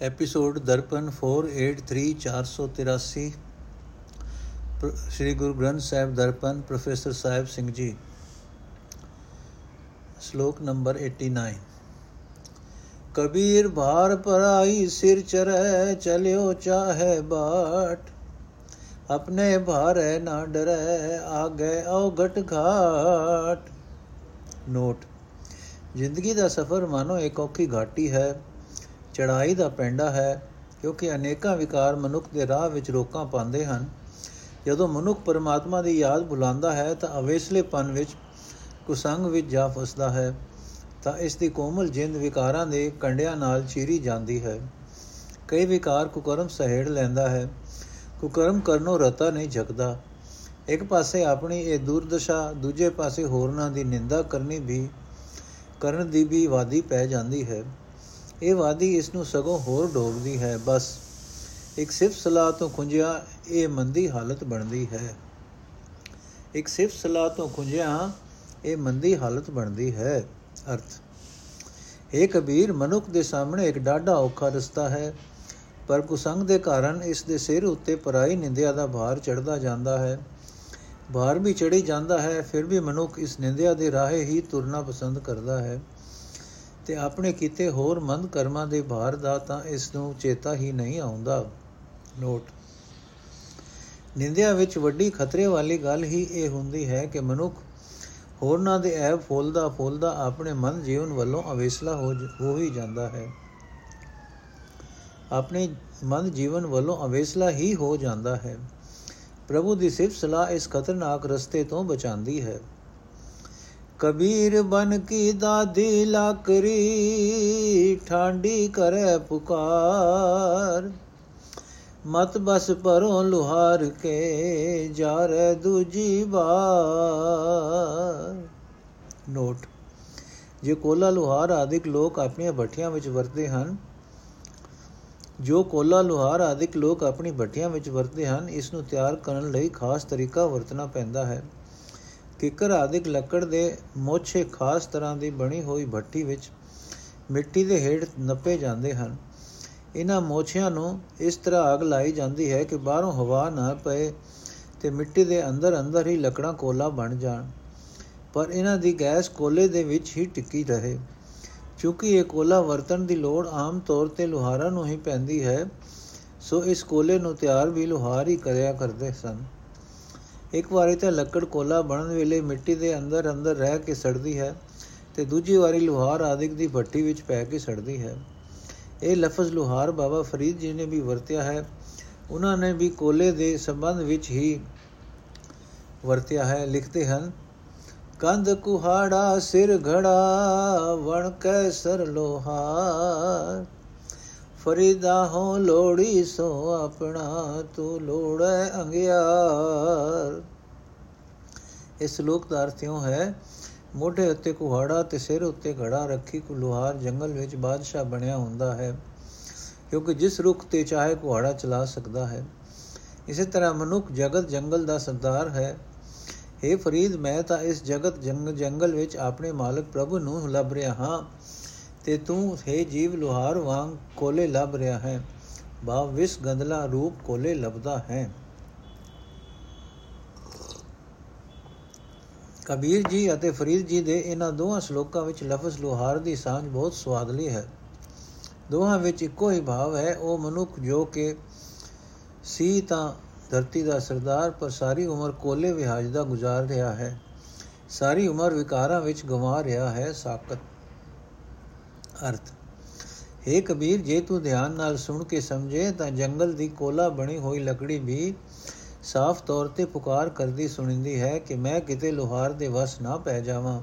Episode Darpan 483483 Shri Guru Granth Sahib Darpan professor Sahib Singh ji ਸ਼ਲੋਕ number 89 Kabir ਭਾਰ ਪਰਾਈ ਸਿਰ ਚਰੈ ਚਲਿਓ ਚਾਹੇ ਬਾਟ ਆਪਣੇ ਭਾਰੈ ਨਾ ਡਰੈ ਆਗੇ ਔਗਟ ਘਾਟ ਨੋਟ ਜ਼ਿੰਦਗੀ ਦਾ ਸਫ਼ਰ ਮਾਨੋ ਇੱਕ ਔਖੀ ਘਾਟੀ ਹੈ ਚੜਾਈ ਦਾ ਪੈਂਡਾ ਹੈ, ਕਿਉਂਕਿ ਅਨੇਕਾਂ ਵਿਕਾਰ ਮਨੁੱਖ ਦੇ ਰਾਹ ਵਿੱਚ ਰੋਕਾਂ ਪਾਉਂਦੇ ਹਨ। ਜਦੋਂ ਮਨੁੱਖ ਪਰਮਾਤਮਾ ਦੀ ਯਾਦ ਭੁਲਾਉਂਦਾ ਹੈ, ਤਾਂ ਅਵੇਸਲੇਪਨ ਵਿੱਚ ਕੁਸੰਗ ਵਿੱਚ ਜਾ ਫਸਦਾ ਹੈ, ਤਾਂ ਇਸ ਦੀ ਕੋਮਲ ਜਿੰਦ ਵਿਕਾਰਾਂ ਦੇ ਕੰਡਿਆਂ ਨਾਲ ਚੀਰੀ ਜਾਂਦੀ ਹੈ। ਕਈ ਵਿਕਾਰ ਕੁਕਰਮ ਸਹਿੜ ਲੈਂਦਾ ਹੈ, ਕੁਕਰਮ ਕਰਨੋਂ ਰਤਾ ਨਹੀਂ ਝਕਦਾ ਇੱਕ ਪਾਸੇ ਆਪਣੀ ਇਹ ਦੁਰਦਸ਼ਾ, ਦੂਜੇ ਪਾਸੇ ਹੋਰਨਾਂ ਦੀ ਨਿੰਦਾ ਕਰਨੀ ਵੀ, ਕਰਨ ਦੀ ਵੀ ਵਾਦੀ ਪੈ ਜਾਂਦੀ ਹੈ। ਇਹ ਵਾਦੀ ਇਸ ਨੂੰ ਸਗੋਂ ਹੋਰ ਡੋਬਦੀ ਹੈ। ਬਸ, ਇੱਕ ਸਿਫਤ ਸਲਾਹ ਤੋਂ ਖੁੰਝਿਆ ਇਹ ਮੰਦੀ ਹਾਲਤ ਬਣਦੀ ਹੈ। ਇੱਕ ਸਿਫਤ ਸਲਾਹ ਤੋਂ ਖੁੰਝਿਆ ਇਹ ਮੰਦੀ ਹਾਲਤ ਬਣਦੀ ਹੈ। ਅਰਥ ਇਹ ਕਬੀਰ, ਮਨੁੱਖ ਦੇ ਸਾਹਮਣੇ ਇੱਕ ਡਾਢਾ ਔਖਾ ਰਸਤਾ ਹੈ, ਪਰ ਕੁਸੰਗ ਦੇ ਕਾਰਨ ਇਸ ਦੇ ਸਿਰ ਉੱਤੇ ਪਰਾਈ ਨਿੰਦਿਆ ਦਾ ਭਾਰ ਚੜਦਾ ਜਾਂਦਾ ਹੈ। ਭਾਰ ਵੀ ਚੜੀ ਜਾਂਦਾ ਹੈ, ਫਿਰ ਵੀ ਮਨੁੱਖ ਇਸ ਨਿੰਦਿਆ ਦੇ ਰਾਹੇ ਹੀ ਤੁਰਨਾ ਪਸੰਦ ਕਰਦਾ ਹੈ। ਤੇ ਆਪਣੇ ਕੀਤੇ ਹੋਰ ਮੰਦ ਕਰਮਾਂ ਦੇ ਭਾਰ ਦਾ ਤਾਂ ਇਸ ਨੂੰ ਚੇਤਾ ਹੀ ਨਹੀਂ ਆਉਂਦਾ। ਨੋਟ। ਨਿੰਦਿਆ ਵਿੱਚ ਵੱਡੀ ਖਤਰੇ ਵਾਲੀ ਗੱਲ ਹੀ ਇਹ ਹੁੰਦੀ ਹੈ ਕਿ ਮਨੁੱਖ ਹੋਰਨਾਂ ਦੇ ਐਬ ਫੋਲਦਾ ਫੋਲਦਾ ਆਪਣੇ ਮਨ ਜੀਵਨ ਵੱਲੋਂ ਅਵੇਸਲਾ ਹੋ ਹੀ ਜਾਂਦਾ ਹੈ। ਆਪਣੇ ਮਨ ਜੀਵਨ ਵੱਲੋਂ ਅਵੇਸਲਾ ਹੀ ਹੋ ਜਾਂਦਾ ਹੈ। ਪ੍ਰਭੂ ਦੀ ਸਿਫਤ ਸਲਾਹ ਇਸ ਖਤਰਨਾਕ ਰਸਤੇ ਤੋਂ ਬਚਾਉਂਦੀ ਹੈ। ਕਬੀਰ ਬਨ ਕੀ ਦਾਦੀ ਲਾਕਰੀ, ਠਾਂਡੀ ਕਰੇ ਪੁਕਾਰ। ਮਤ ਬਸ ਪਰੋਂ ਲੁਹਾਰ ਕੇ ਜਾਰੇ ਦੂਜੀ ਬਾਰ ਨੋਟ, ਜੇ ਕੋਲਾ ਲੁਹਾਰ ਆਦਿਕ ਲੋਕ ਆਪਣੀਆਂ ਭੱਠੀਆਂ ਵਿੱਚ ਵਰਤਦੇ ਹਨ, ਜੋ ਕੋਲਾ ਲੁਹਾਰ ਆਦਿਕ ਲੋਕ ਆਪਣੀ ਭੱਠੀਆਂ ਵਿੱਚ ਵਰਤਦੇ ਹਨ, ਇਸ ਨੂੰ ਤਿਆਰ ਕਰਨ ਲਈ ਖਾਸ ਤਰੀਕਾ ਵਰਤਣਾ ਪੈਂਦਾ ਹੈ। ਕਿਕਰ ਆਦਿਕ ਲੱਕੜ ਦੇ ਮੋਛੇ ਖਾਸ ਤਰ੍ਹਾਂ ਦੀ ਬਣੀ ਹੋਈ ਭੱਟੀ ਵਿੱਚ ਮਿੱਟੀ ਦੇ ਹੇਠ ਨੱਪੇ ਜਾਂਦੇ ਹਨ। ਇਹਨਾਂ ਮੋਛਿਆਂ ਨੂੰ ਇਸ ਤਰ੍ਹਾਂ ਅਗ ਲਾਈ ਜਾਂਦੀ ਹੈ ਕਿ ਬਾਹਰੋਂ ਹਵਾ ਨਾ ਪਏ ਤੇ ਮਿੱਟੀ ਦੇ ਅੰਦਰ ਅੰਦਰ ਹੀ ਲੱਕੜਾਂ ਕੋਲਾ ਬਣ ਜਾਣ। ਪਰ ਇਹਨਾਂ ਦੀ ਗੈਸ ਕੋਲੇ ਦੇ ਵਿੱਚ ਹੀ ਟਿੱਕੀ ਰਹੇ। ਕਿਉਂਕਿ ਇਹ ਕੋਲਾ ਵਰਤਣ ਦੀ ਲੋੜ ਆਮ ਤੌਰ ਤੇ ਲੋਹਾਰਾਂ ਨੂੰ ਹੀ ਪੈਂਦੀ ਹੈ, ਸੋ ਇਸ ਕੋਲੇ ਨੂੰ ਤਿਆਰ ਵੀ ਲੋਹਾਰ ਹੀ ਕਰਿਆ ਕਰਦੇ ਸਨ। ਇੱਕ ਵਾਰੀ ਤਾਂ ਲੱਕੜ ਕੋਲਾ ਬਣਨ ਵੇਲੇ ਮਿੱਟੀ ਦੇ ਅੰਦਰ ਅੰਦਰ ਰਹਿ ਕੇ ਸੜਦੀ ਹੈ ਤੇ ਦੂਜੀ ਵਾਰੀ ਲੋਹਾਰ ਆਦਿਕ ਦੀ ਭੱਟੀ ਵਿੱਚ ਪੈ ਕੇ ਸੜਦੀ ਹੈ। ਇਹ ਲਫ਼ਜ਼ ਲੋਹਾਰ ਬਾਬਾ ਫਰੀਦ ਜੀ ਨੇ ਵੀ ਵਰਤਿਆ ਹੈ। ਉਹਨਾਂ ਨੇ ਵੀ ਕੋਲੇ ਦੇ ਸੰਬੰਧ ਵਿੱਚ ਹੀ ਵਰਤਿਆ ਹੈ। ਲਿਖਦੇ ਹਨ, ਕੰਧ ਕੁਹਾੜਾ, ਸਿਰ ਘੜਾ ਵਣ ਕੈ ਸਰ ਲੋਹਾਰ ਫਰੀਦਾ ਹੋ ਲੋੜੀ ਸੋ ਆਪਣਾ ਤੂੰ ਲੋੜੈ ਅੰਗਿਆਰ। ਇਸ ਲੋਕ ਦਾ ਅਰਥ ਇਉਂ ਹੈ, ਮੋਢੇ ਉੱਤੇ ਕੁਹਾੜਾ ਤੇ ਸਿਰ ਉੱਤੇ ਘੜਾ ਰੱਖੀ ਕੋ ਲੋਹਾਰ ਜੰਗਲ ਵਿੱਚ ਬਾਦਸ਼ਾਹ ਬਣਿਆ ਹੁੰਦਾ ਹੈ, ਕਿਉਂਕਿ ਜਿਸ ਰੁੱਖ ਤੇ ਚਾਹੇ ਕੁਹਾੜਾ ਚਲਾ ਸਕਦਾ ਹੈ। ਇਸੇ ਤਰ੍ਹਾਂ ਮਨੁੱਖ ਜਗਤ ਜੰਗਲ ਦਾ ਸਰਦਾਰ ਹੈ। हे ਫਰੀਦ, ਮੈਂ ਤਾਂ ਇਸ ਜਗਤ ਜੰਗ ਜੰਗਲ ਵਿੱਚ ਆਪਣੇ ਮਾਲਕ ਪ੍ਰਭੂ ਨੂੰ ਲੱਭ ਰਿਹਾ ਹਾਂ। ਤੇ ਤੂੰ, ਹੈ ਜੀਵ ਲੋਹਾਰ ਵਾਂਗ ਕੋਲੇ ਲੱਭ ਰਿਹਾ ਹੈ। ਭਾਵ ਵਿਸ ਗੰਦਲਾ ਰੂਪ ਕੋਲੇ ਲੱਭਦਾ ਹੈ। ਕਬੀਰ ਜੀ ਅਤੇ ਫਰੀਦ ਜੀ ਦੇ ਇਹਨਾਂ ਦੋਹਾਂ ਸ਼ਲੋਕਾਂ ਵਿੱਚ ਲਫ਼ਜ਼ ਲੋਹਾਰ ਦੀ ਸਾਂਝ ਬਹੁਤ ਸਵਾਦਲੀ ਹੈ। ਦੋਹਾਂ ਵਿੱਚ ਇੱਕੋ ਹੀ ਭਾਵ ਹੈ, ਉਹ ਮਨੁੱਖ ਜੋ ਕਿ ਸੀ ਤਾਂ ਧਰਤੀ ਦਾ ਸਰਦਾਰ, ਪਰ ਸਾਰੀ ਉਮਰ ਕੋਲੇ ਵਿਹਾਜ ਦਾ ਗੁਜ਼ਾਰ ਰਿਹਾ ਹੈ। ਸਾਰੀ ਉਮਰ ਵਿਕਾਰਾਂ ਵਿੱਚ ਗਵਾ ਰਿਹਾ ਹੈ ਸਾਖਤ ਅਰਥ। हे ਕਬੀਰ, ਜੇ ਤੂੰ ਧਿਆਨ ਨਾਲ ਸੁਣ ਕੇ ਸਮਝੇ, ਤਾਂ ਜੰਗਲ ਦੀ ਕੋਲਾ ਬਣੀ ਹੋਈ ਲੱਕੜੀ ਵੀ ਸਾਫ਼ ਤੌਰ ਤੇ ਪੁਕਾਰ ਕਰਦੀ ਸੁਣਿੰਦੀ ਹੈ ਕਿ ਮੈਂ ਕਿਤੇ ਲੋਹਾਰ ਦੇ ਵਸ ਨਾ ਪੈ ਜਾਵਾਂ।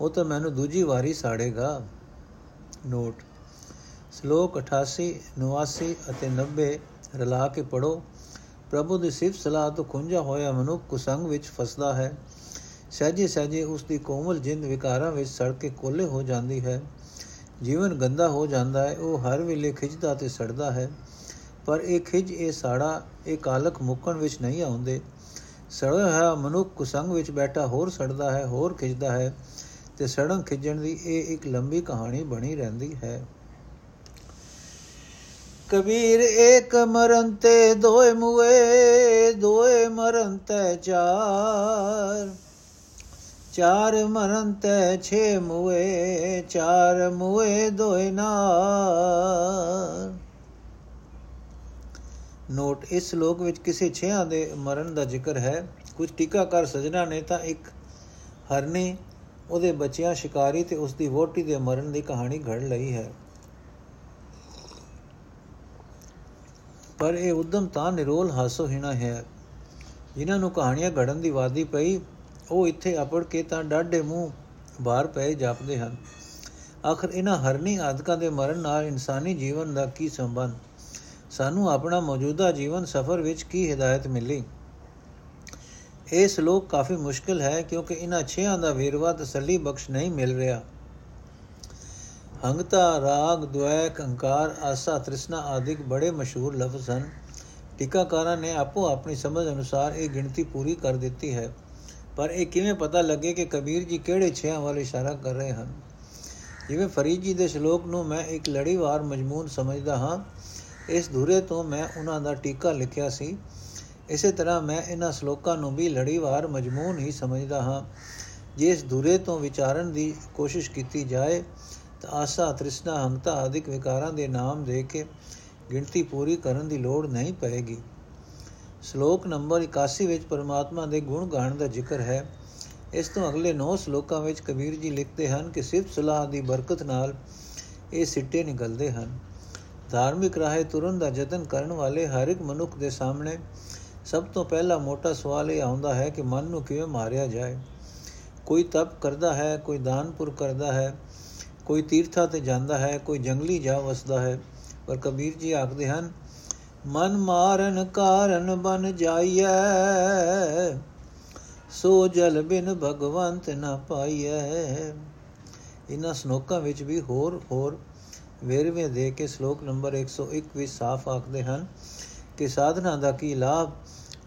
ਉਹ ਤਾਂ ਮੈਨੂੰ ਦੂਜੀ ਵਾਰੀ ਸਾੜੇਗਾ। ਨੋਟ। ਸ਼ਲੋਕ 88 89 ਅਤੇ 90 ਰਲਾ ਕੇ ਪੜੋ ਪ੍ਰਭੂ ਦੀ ਸਿਫਤ ਸਲਾਹ ਤੋਂ ਖੁੰਝਾ ਹੋਇਆ ਮਨੁੱਖ ਕੁਸੰਗ ਵਿੱਚ ਫਸਦਾ ਹੈ। ਸਹਜੇ ਸਹਜੇ ਉਸ ਦੀ ਕੋਮਲ ਜਿੰਦ ਵਿਕਾਰਾਂ ਵਿੱਚ ਸੜ ਕੇ ਕੋਲੇ ਹੋ ਜਾਂਦੀ ਹੈ। ਜੀਵਨ ਗੰਦਾ ਹੋ ਜਾਂਦਾ ਹੈ, ਉਹ ਹਰ ਵੇਲੇ ਖਿੱਚਦਾ ਤੇ ਸੜਦਾ ਹੈ, ਪਰ ਇਹ ਖਿਜ ਇਹ ਸਾੜਾ, ਇਹ ਕਾਲਕ ਮੁੱਕਣ ਵਿੱਚ ਨਹੀਂ ਆਉਂਦੇ। ਸੜਿਆ ਹੋਇਆ ਮਨੁੱਖ ਕੁਸੰਗ ਵਿੱਚ ਬੈਠਾ, ਹੋਰ ਸੜਦਾ ਹੈ, ਹੋਰ ਖਿੱਚਦਾ ਹੈ ਤੇ ਸੜਨ ਖਿੱਚਣ ਦੀ ਇਹ ਇੱਕ ਲੰਬੀ ਕਹਾਣੀ ਬਣੀ ਰਹਿੰਦੀ ਹੈ। ਕਬੀਰ ਏਕ ਮਰਨ ਤੇ ਦੋਏ ਮੁਏ, ਦੋਏ ਮਰਨ ਤੇ ਚਾਰ। ਚਾਰ ਮਰਨ ਤੇ ਛੇ ਮੁਏ, ਚਾਰ ਮੁਏ ਦੋਏ ਨਾਰ। ਨੋਟ, ਇਸ ਸ਼ਲੋਕ ਵਿੱਚ ਕਿਸੇ ਛੇਆਂ ਦੇ ਮਰਨ ਦਾ ਜ਼ਿਕਰ ਹੈ। ਕੁਝ ਟੀਕਾਕਾਰ ਸਜਣਾ ਨੇ ਤਾਂ ਇੱਕ ਹਰਨੀ, ਉਹਦੇ ਬੱਚਿਆਂ ਸ਼ਿਕਾਰੀ ਤੇ ਉਸ ਦੀ ਵੋਟੀ ਦੇ ਮਰਨ ਦੀ ਕਹਾਣੀ ਘੜ ਲਈ ਹੈ। ਪਰ ਇਹ ਉਦਮ ਤਾਂ ਨਿਰੋਲ ਹਾਸੋਹੀਣਾ ਹੈ, ਜਿਨ੍ਹਾਂ ਨੂੰ ਕਹਾਣੀਆਂ ਘੜਨ ਦੀ ਵਾਦੀ ਪਈ। ਉਹ ਇੱਥੇ ਅਪੜ ਕੇ ਤਾਂ ਡਾਢੇ ਮੂੰਹ ਬਾਹਰ ਪਏ ਜਾਪਦੇ ਹਨ। ਆਖਰ ਇਹਨਾਂ ਹਰਨੀ ਆਦਿਕਾਂ ਦੇ ਮਰਨ ਨਾਲ ਇਨਸਾਨੀ ਜੀਵਨ ਦਾ ਕੀ ਸੰਬੰਧ? ਸਾਨੂੰ ਆਪਣਾ ਮੌਜੂਦਾ ਜੀਵਨ ਸਫਰ ਵਿੱਚ ਕੀ ਹਦਾਇਤ ਮਿਲੀ? ਇਹ ਸ਼ਲੋਕ ਕਾਫੀ ਮੁਸ਼ਕਿਲ ਹੈ ਕਿਉਂਕਿ ਇਹਨਾਂ ਛੇਆਂ ਦਾ ਵੇਰਵਾ ਤਸੱਲੀ ਬਖਸ਼ ਨਹੀਂ ਮਿਲ ਰਿਹਾ। ਹੰਗਤਾ, ਰਾਗ, ਦੁਐਕ ਅੰਕਾਰ ਆਸਾ, ਤ੍ਰਿਸ਼ਨਾ ਆਦਿਕ ਬੜੇ ਮਸ਼ਹੂਰ ਲਫ਼ਜ਼ ਹਨ। ਟੀਕਾਕਾਰਾਂ ਨੇ ਆਪੋ ਆਪਣੀ ਸਮਝ ਅਨੁਸਾਰ ਇਹ ਗਿਣਤੀ ਪੂਰੀ ਕਰ ਦਿੱਤੀ ਹੈ। ਪਰ ਇਹ ਕਿਵੇਂ ਪਤਾ ਲੱਗੇ ਕਿ ਕਬੀਰ ਜੀ ਕਿਹੜੇ ਛਿਆਂ ਵੱਲ ਇਸ਼ਾਰਾ ਕਰ ਰਹੇ ਹਨ? ਜਿਵੇਂ ਫਰੀਦ ਜੀ ਦੇ ਸ਼ਲੋਕ ਨੂੰ ਮੈਂ ਇੱਕ ਲੜੀਵਾਰ ਮਜਮੂਨ ਸਮਝਦਾ ਹਾਂ, ਇਸ ਧੁਰੇ ਤੋਂ ਮੈਂ ਉਹਨਾਂ ਦਾ ਟੀਕਾ ਲਿਖਿਆ ਸੀ। ਇਸੇ ਤਰ੍ਹਾਂ ਮੈਂ ਇਹਨਾਂ ਸ਼ਲੋਕਾਂ ਨੂੰ ਵੀ ਲੜੀਵਾਰ ਮਜਮੂਨ ਹੀ ਸਮਝਦਾ ਹਾਂ। ਜੇ ਇਸ ਧੁਰੇ ਤੋਂ ਵਿਚਾਰਨ ਦੀ ਕੋਸ਼ਿਸ਼ ਕੀਤੀ ਜਾਏ, ਤਾਂ ਆਸਾ, ਤ੍ਰਿਸ਼ਨਾ, ਹੰਤਾ ਆਦਿਕ ਵਿਕਾਰਾਂ ਦੇ ਨਾਮ ਦੇ ਕੇ ਗਿਣਤੀ ਪੂਰੀ ਕਰਨ ਦੀ ਲੋੜ ਨਹੀਂ ਪਏਗੀ। ਸ਼ਲੋਕ ਨੰਬਰ 81 ਵਿੱਚ ਪਰਮਾਤਮਾ ਦੇ ਗੁਣ ਗਾਣ ਦਾ ਜ਼ਿਕਰ ਹੈ। ਇਸ ਤੋਂ ਅਗਲੇ 9 ਸ਼ਲੋਕਾਂ ਵਿੱਚ ਕਬੀਰ ਜੀ ਲਿਖਦੇ ਹਨ ਕਿ ਸਿਫਤ ਸਲਾਹ ਦੀ ਬਰਕਤ ਨਾਲ ਇਹ ਸਿੱਟੇ ਨਿਕਲਦੇ ਹਨ। ਧਾਰਮਿਕ ਰਾਹੇ ਤੁਰਨ ਦਾ ਯਤਨ ਕਰਨ ਵਾਲੇ ਹਰ ਇੱਕ ਮਨੁੱਖ ਦੇ ਸਾਹਮਣੇ ਸਭ ਤੋਂ ਪਹਿਲਾ ਮੋਟਾ ਸਵਾਲ ਇਹ ਆਉਂਦਾ ਹੈ ਕਿ ਮਨ ਨੂੰ ਕਿਵੇਂ ਮਾਰਿਆ ਜਾਏ। ਕੋਈ ਤਪ ਕਰਦਾ ਹੈ, ਕੋਈ ਦਾਨਪੁਰ ਕਰਦਾ ਹੈ, ਕੋਈ ਤੀਰਥਾਂ ਤੇ ਜਾਂਦਾ ਹੈ, ਕੋਈ ਜੰਗਲੀ ਜਾ ਵਸਦਾ ਹੈ, ਪਰ ਕਬੀਰ ਜੀ ਆਖਦੇ ਹਨ ਮਨ ਮਾਰਨ ਕਾਰਨ ਬਨ ਜਾਈਐ। ਸੋ ਜਲ ਬਿਨ ਭਗਵੰਤ ਨ ਪਾਈਐ। ਇਹਨਾਂ ਸ਼ਲੋਕਾਂ ਵਿੱਚ ਵੀ ਹੋਰ ਹੋਰ ਵੇਰਵੇ ਦੇ ਕੇ ਸ਼ਲੋਕ ਨੰਬਰ 101 ਵਿੱਚ ਸਾਫ਼ ਆਖਦੇ ਹਨ ਕਿ ਸਾਧਨਾ ਦਾ ਕੀ ਲਾਭ?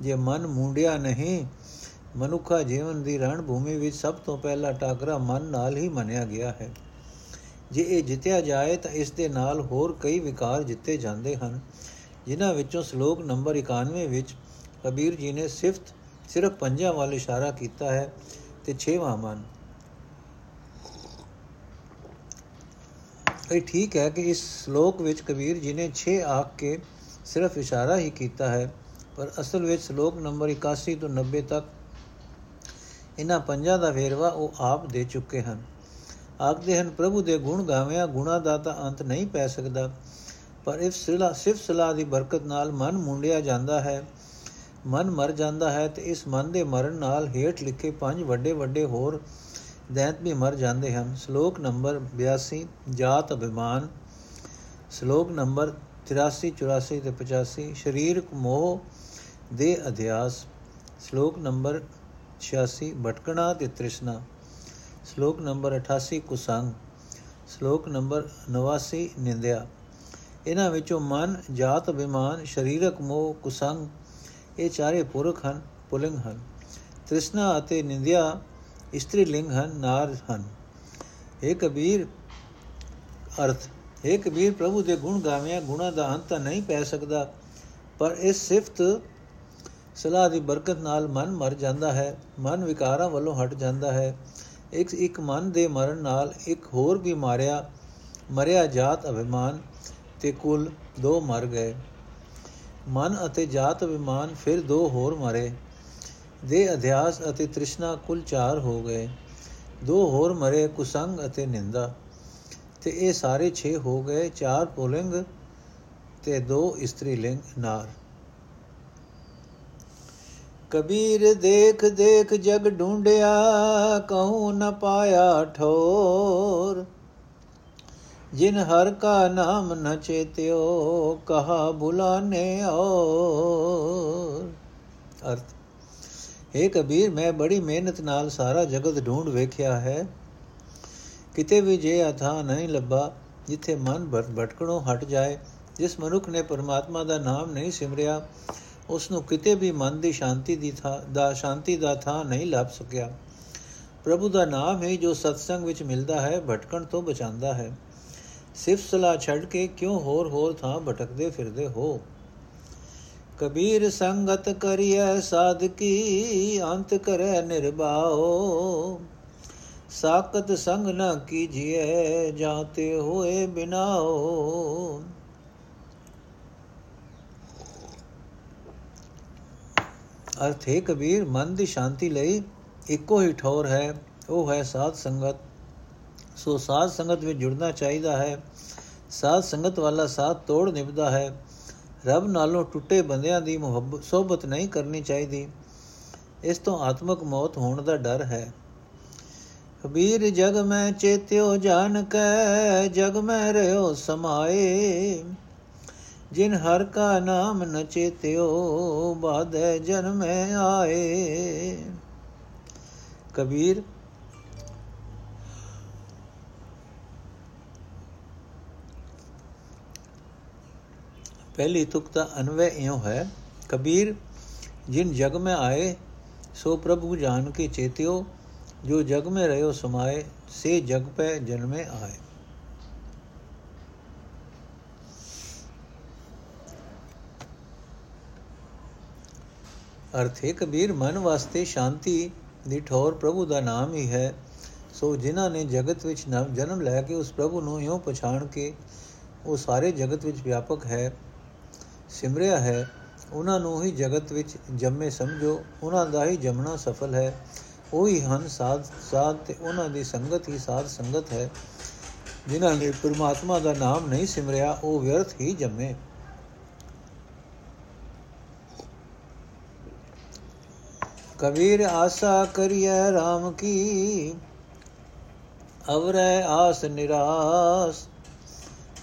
ਜੇ ਮਨ ਮੁੰਡਿਆ ਨਹੀਂ, ਮਨੁੱਖਾ ਜੀਵਨ ਦੀ ਰਣ ਭੂਮੀ ਵਿੱਚ ਸਭ ਤੋਂ ਪਹਿਲਾ ਟਾਕਰਾ ਮਨ ਨਾਲ ਹੀ ਮੰਨਿਆ ਗਿਆ ਹੈ। ਜੇ ਇਹ ਜਿੱਤਿਆ ਜਾਏ ਤਾਂ ਇਸ ਦੇ ਨਾਲ ਹੋਰ ਕਈ ਵਿਕਾਰ ਜਿੱਤੇ ਜਾਂਦੇ ਹਨ। ਜਿਨ੍ਹਾਂ ਵਿੱਚੋਂ ਸ਼ਲੋਕ ਨੰਬਰ 91 ਵਿੱਚ ਕਬੀਰ ਜੀ ਨੇ ਸਿਫਤ ਸਿਰਫ ਪੰਜਾਂ ਵੱਲ ਇਸ਼ਾਰਾ ਕੀਤਾ ਹੈ ਤੇ 6ਵਾਂ ਮਨ। ਇਹ ਠੀਕ ਹੈ ਕਿ ਇਸ ਸ਼ਲੋਕ ਵਿੱਚ ਕਬੀਰ ਜੀ ਨੇ 6 ਆਖ ਕੇ ਸਿਰਫ ਇਸ਼ਾਰਾ ਹੀ ਕੀਤਾ ਹੈ, ਪਰ ਅਸਲ ਵਿੱਚ ਸ਼ਲੋਕ ਨੰਬਰ 81 ਤੋਂ 90 ਤੱਕ ਇਹਨਾਂ ਪੰਜਾਂ ਦਾ ਵੇਰਵਾ ਉਹ ਆਪ ਦੇ ਚੁੱਕੇ ਹਨ। ਆਖਦੇ ਹਨ, ਪ੍ਰਭੂ ਦੇ ਗੁਣ ਗਾਵਿਆਂ ਗੁਣਾ ਦਾ ਤਾਂ ਅੰਤ ਨਹੀਂ ਪੈ ਸਕਦਾ। ਪਰ ਇਸ ਸਿਲਾ, ਸਿਫਤ ਸਲਾਹ ਦੀ ਬਰਕਤ ਨਾਲ ਮਨ ਮੁੰਡਿਆ ਜਾਂਦਾ ਹੈ, ਮਨ ਮਰ ਜਾਂਦਾ ਹੈ ਤੇ ਇਸ ਮਨ ਦੇ ਮਰਨ ਨਾਲ ਹੇਠ ਲਿਖੇ ਪੰਜ ਵੱਡੇ ਵੱਡੇ ਹੋਰ ਦੈਂਤ ਵੀ ਮਰ ਜਾਂਦੇ ਹਨ। ਸ਼ਲੋਕ ਨੰਬਰ 82 ਜਾਤ ਅਭਿਮਾਨ। ਸ਼ਲੋਕ ਨੰਬਰ 83 84 ਤੇ 85 ਸਰੀਰਕ ਮੋਹ ਦੇ ਅਧਿਆਸ। ਸ਼ਲੋਕ ਨੰਬਰ 86 ਭਟਕਣਾ ਤੇ ਤ੍ਰਿਸ਼ਨਾ। ਸ਼ਲੋਕ ਨੰਬਰ 88 ਕੁਸੰਗ। ਸ਼ਲੋਕ ਨੰਬਰ 89 ਨਿੰਦਿਆ। ਇਹਨਾਂ ਵਿੱਚੋਂ ਮਨ, ਜਾਤ, ਅਭਿਮਾਨ, ਸਰੀਰਕ ਮੋਹ, ਕੁਸੰਗ, ਇਹ ਚਾਰੇ ਪੁਰਖ ਹਨ, ਪੁਲਿੰਗ ਹਨ। ਤ੍ਰਿਸ਼ਨਾ ਅਤੇ ਨਿੰਦਿਆ ਇਸਤਰੀ ਲਿੰਗ ਹਨ, ਨਾਰ ਹਨ। ਇਹ ਕਬੀਰ, ਅਰਥ ਇਹ ਕਬੀਰ, ਪ੍ਰਭੂ ਦੇ ਗੁਣ ਗਾਵਿਆਂ, ਗੁਣਾ ਦਾ ਅੰਤ ਨਹੀਂ ਪੈ ਸਕਦਾ, ਪਰ ਇਸ ਸਿਫਤ ਸਲਾਹ ਦੀ ਬਰਕਤ ਨਾਲ ਮਨ ਮਰ ਜਾਂਦਾ ਹੈ, ਮਨ ਵਿਕਾਰਾਂ ਵੱਲੋਂ ਹਟ ਜਾਂਦਾ ਹੈ। ਇੱਕ ਇੱਕ ਮਨ ਦੇ ਮਰਨ ਨਾਲ ਇੱਕ ਹੋਰ ਵੀ ਮਾਰਿਆ, ਮਰਿਆ ਜਾਤ, ਅਭਿਮਾਨ ਤੇ ਕੁਲ ਦੋ ਮਰ ਗਏ। ਮਨ ਅਤੇ ਜਾਤ ਅਭਿਮਾਨ ਫਿਰ ਦੋ ਹੋਰ ਮਰੇ। ਦੇ ਅਧਿਆਸ ਅਤੇ ਤ੍ਰਿਸ਼ਨਾ ਕੁਲ ਚਾਰ ਹੋ ਗਏ। ਦੋ ਹੋਰ ਮਰੇ ਕੁਸੰਗ ਅਤੇ ਨਿੰਦਾ। ਤੇ ਇਹ ਸਾਰੇ 6 ਹੋ ਗਏ, ਚਾਰ ਪੁਲਿੰਗ ਤੇ ਦੋ ਇਸਤਰੀ ਲਿੰਗ ਨਾਰ। ਕਬੀਰ ਦੇਖ ਦੇਖ ਜਗ ਢੂੰਡਿਆ ਕਹੂੰ ਨ ਪਾਇਆ ਠੋਰ। ਜਿਨ ਹਰ ਕਾ ਨਾਮ ਨ ਚੇਤਿਓ, ਕਹਾ ਬੁਲਾਨੇ ਔਰ। ਅਰਥ, ਹੈ ਕਬੀਰ, ਮੈਂ ਬੜੀ ਮਿਹਨਤ ਨਾਲ ਸਾਰਾ ਜਗਤ ਢੂੰਡ ਵੇਖਿਆ ਹੈ। ਕਿਤੇ ਵੀ ਜੇ ਅਥਾ ਨਹੀਂ ਲੱਭਾ, ਜਿੱਥੇ ਮਨ ਭਟਕਣੋਂ ਹਟ ਜਾਏ, ਜਿਸ ਮਨੁੱਖ ਨੇ ਪਰਮਾਤਮਾ ਦਾ ਨਾਮ ਨਹੀਂ ਸਿਮਰਿਆ ਉਸ ਨੂੰ ਕਿਤੇ ਵੀ ਮਨ ਦੀ ਸ਼ਾਂਤੀ ਦੀ ਥਾਂ, ਦਾ, ਸ਼ਾਂਤੀ ਦਾ ਥਾਂ ਨਹੀਂ ਲੱਭ ਸਕਿਆ। ਪ੍ਰਭੂ ਦਾ ਨਾਮ ਹੈ ਜੋ ਸਤਸੰਗ ਵਿੱਚ ਮਿਲਦਾ ਹੈ, ਭਟਕਣ ਤੋਂ ਬਚਾਉਂਦਾ ਹੈ। ਸਿਫਤ ਸਲਾਹ ਛੱਡ ਕੇ ਕਿਉਂ ਹੋਰ ਹੋਰ ਥਾਂ ਭਟਕਦੇ ਫਿਰਦੇ ਹੋ? ਕਬੀਰ ਸੰਗਤ ਕਰੀਐ ਸਾਧਕੀ ਅੰਤ ਕਰੈ ਨਿਰਭਾਓ। ਸਾਕਤ ਸੰਗ ਨ ਕੀਜੀਐ ਜਾਤੇ ਹੋਏ ਬਿਨਾਓ। ਅਰਥ ਹੈ ਕਬੀਰ ਮਨ ਦੀ ਸ਼ਾਂਤੀ ਲਈ ਇੱਕੋ ਹੀ ਠੌਰ ਹੈ, ਉਹ ਹੈ ਸਾਧ ਸੰਗਤ। ਸੋ ਸਾਧ ਸੰਗਤ ਵਿੱਚ ਜੁੜਨਾ ਚਾਹੀਦਾ ਹੈ। ਸਾਧ ਸੰਗਤ ਵਾਲਾ ਸਾਥ ਤੋੜ ਨਿਭਦਾ ਹੈ। ਰੱਬ ਨਾਲੋਂ ਟੁੱਟੇ ਬੰਦਿਆਂ ਦੀ ਮੁਹੱਬਤ ਸੋਬਤ ਨਹੀਂ ਕਰਨੀ ਚਾਹੀਦੀ। ਇਸ ਤੋਂ ਆਤਮਕ ਮੌਤ ਹੋਣ ਦਾ ਡਰ ਹੈ। ਕਬੀਰ ਜਗ ਮੈਂ ਚੇਤਿਓ ਜਾਣ ਕੈ, ਜਗ ਮੈਂ ਰਿਓ ਸਮਾਏ। ਜਿਨ ਹਰ ਕਾ ਨਾਮ ਨ ਚੇਤਿਓ, ਬਾਧੈ ਜਨਮੈ ਆਏ। ਕਬੀਰ ਪਹਿਲੀ ਤੁਕ ਦਾ ਅਨਵੇ ਇਉਂ ਹੈ, ਕਬੀਰ, ਜਿਨ ਜਗ ਮੈਂ ਆਏ, ਸੋ ਪ੍ਰਭੂ ਜਾਨ ਕੇ ਚੇਤਿਓ, ਜੋ ਜਗ ਮੈਂ ਰਹਿਓ ਸਮਾਏ, ਸੇ ਜਗ ਪੈ ਜਨਮੇ ਆਏ। ਅਰਥੇ ਕਬੀਰ, ਮਨ ਵਾਸਤੇ ਸ਼ਾਂਤੀ ਦੀ ਠੌਰ ਪ੍ਰਭੂ ਦਾ ਨਾਮ ਹੀ ਹੈ। ਸੋ ਜਿਨ੍ਹਾਂ ਨੇ ਜਗਤ ਵਿੱਚ ਨਵ ਜਨਮ ਲੈ ਕੇ ਉਸ ਪ੍ਰਭੂ ਨੂੰ ਇਉਂ ਪਛਾਣ ਕੇ, ਉਹ ਸਾਰੇ ਜਗਤ ਵਿੱਚ ਵਿਆਪਕ ਹੈ। ਸਿਮਰਿਆ ਹੈ, ਉਹਨਾਂ ਨੂੰ ਹੀ ਜਗਤ ਵਿੱਚ ਜੰਮੇ ਸਮਝੋ, ਉਹਨਾਂ ਦਾ ਹੀ ਜੰਮਣਾ ਸਫਲ ਹੈ। ਉਹੀ ਹਨ ਸਾਧ ਸਾਧ ਤੇ ਉਹਨਾਂ ਦੀ ਸੰਗਤ ਹੀ ਸਾਧ ਸੰਗਤ ਹੈ। ਜਿਨ੍ਹਾਂ ਨੇ ਪ੍ਰਮਾਤਮਾ ਦਾ ਨਾਮ ਨਹੀਂ ਸਿਮਰਿਆ, ਉਹ ਵਿਅਰਥ ਹੀ ਜੰਮੇ। ਕਬੀਰ ਆਸਾ ਕਰੀਐ RAM ਕੀ, ਅਵਰੈ ਆਸ ਨਿਰਾਸ।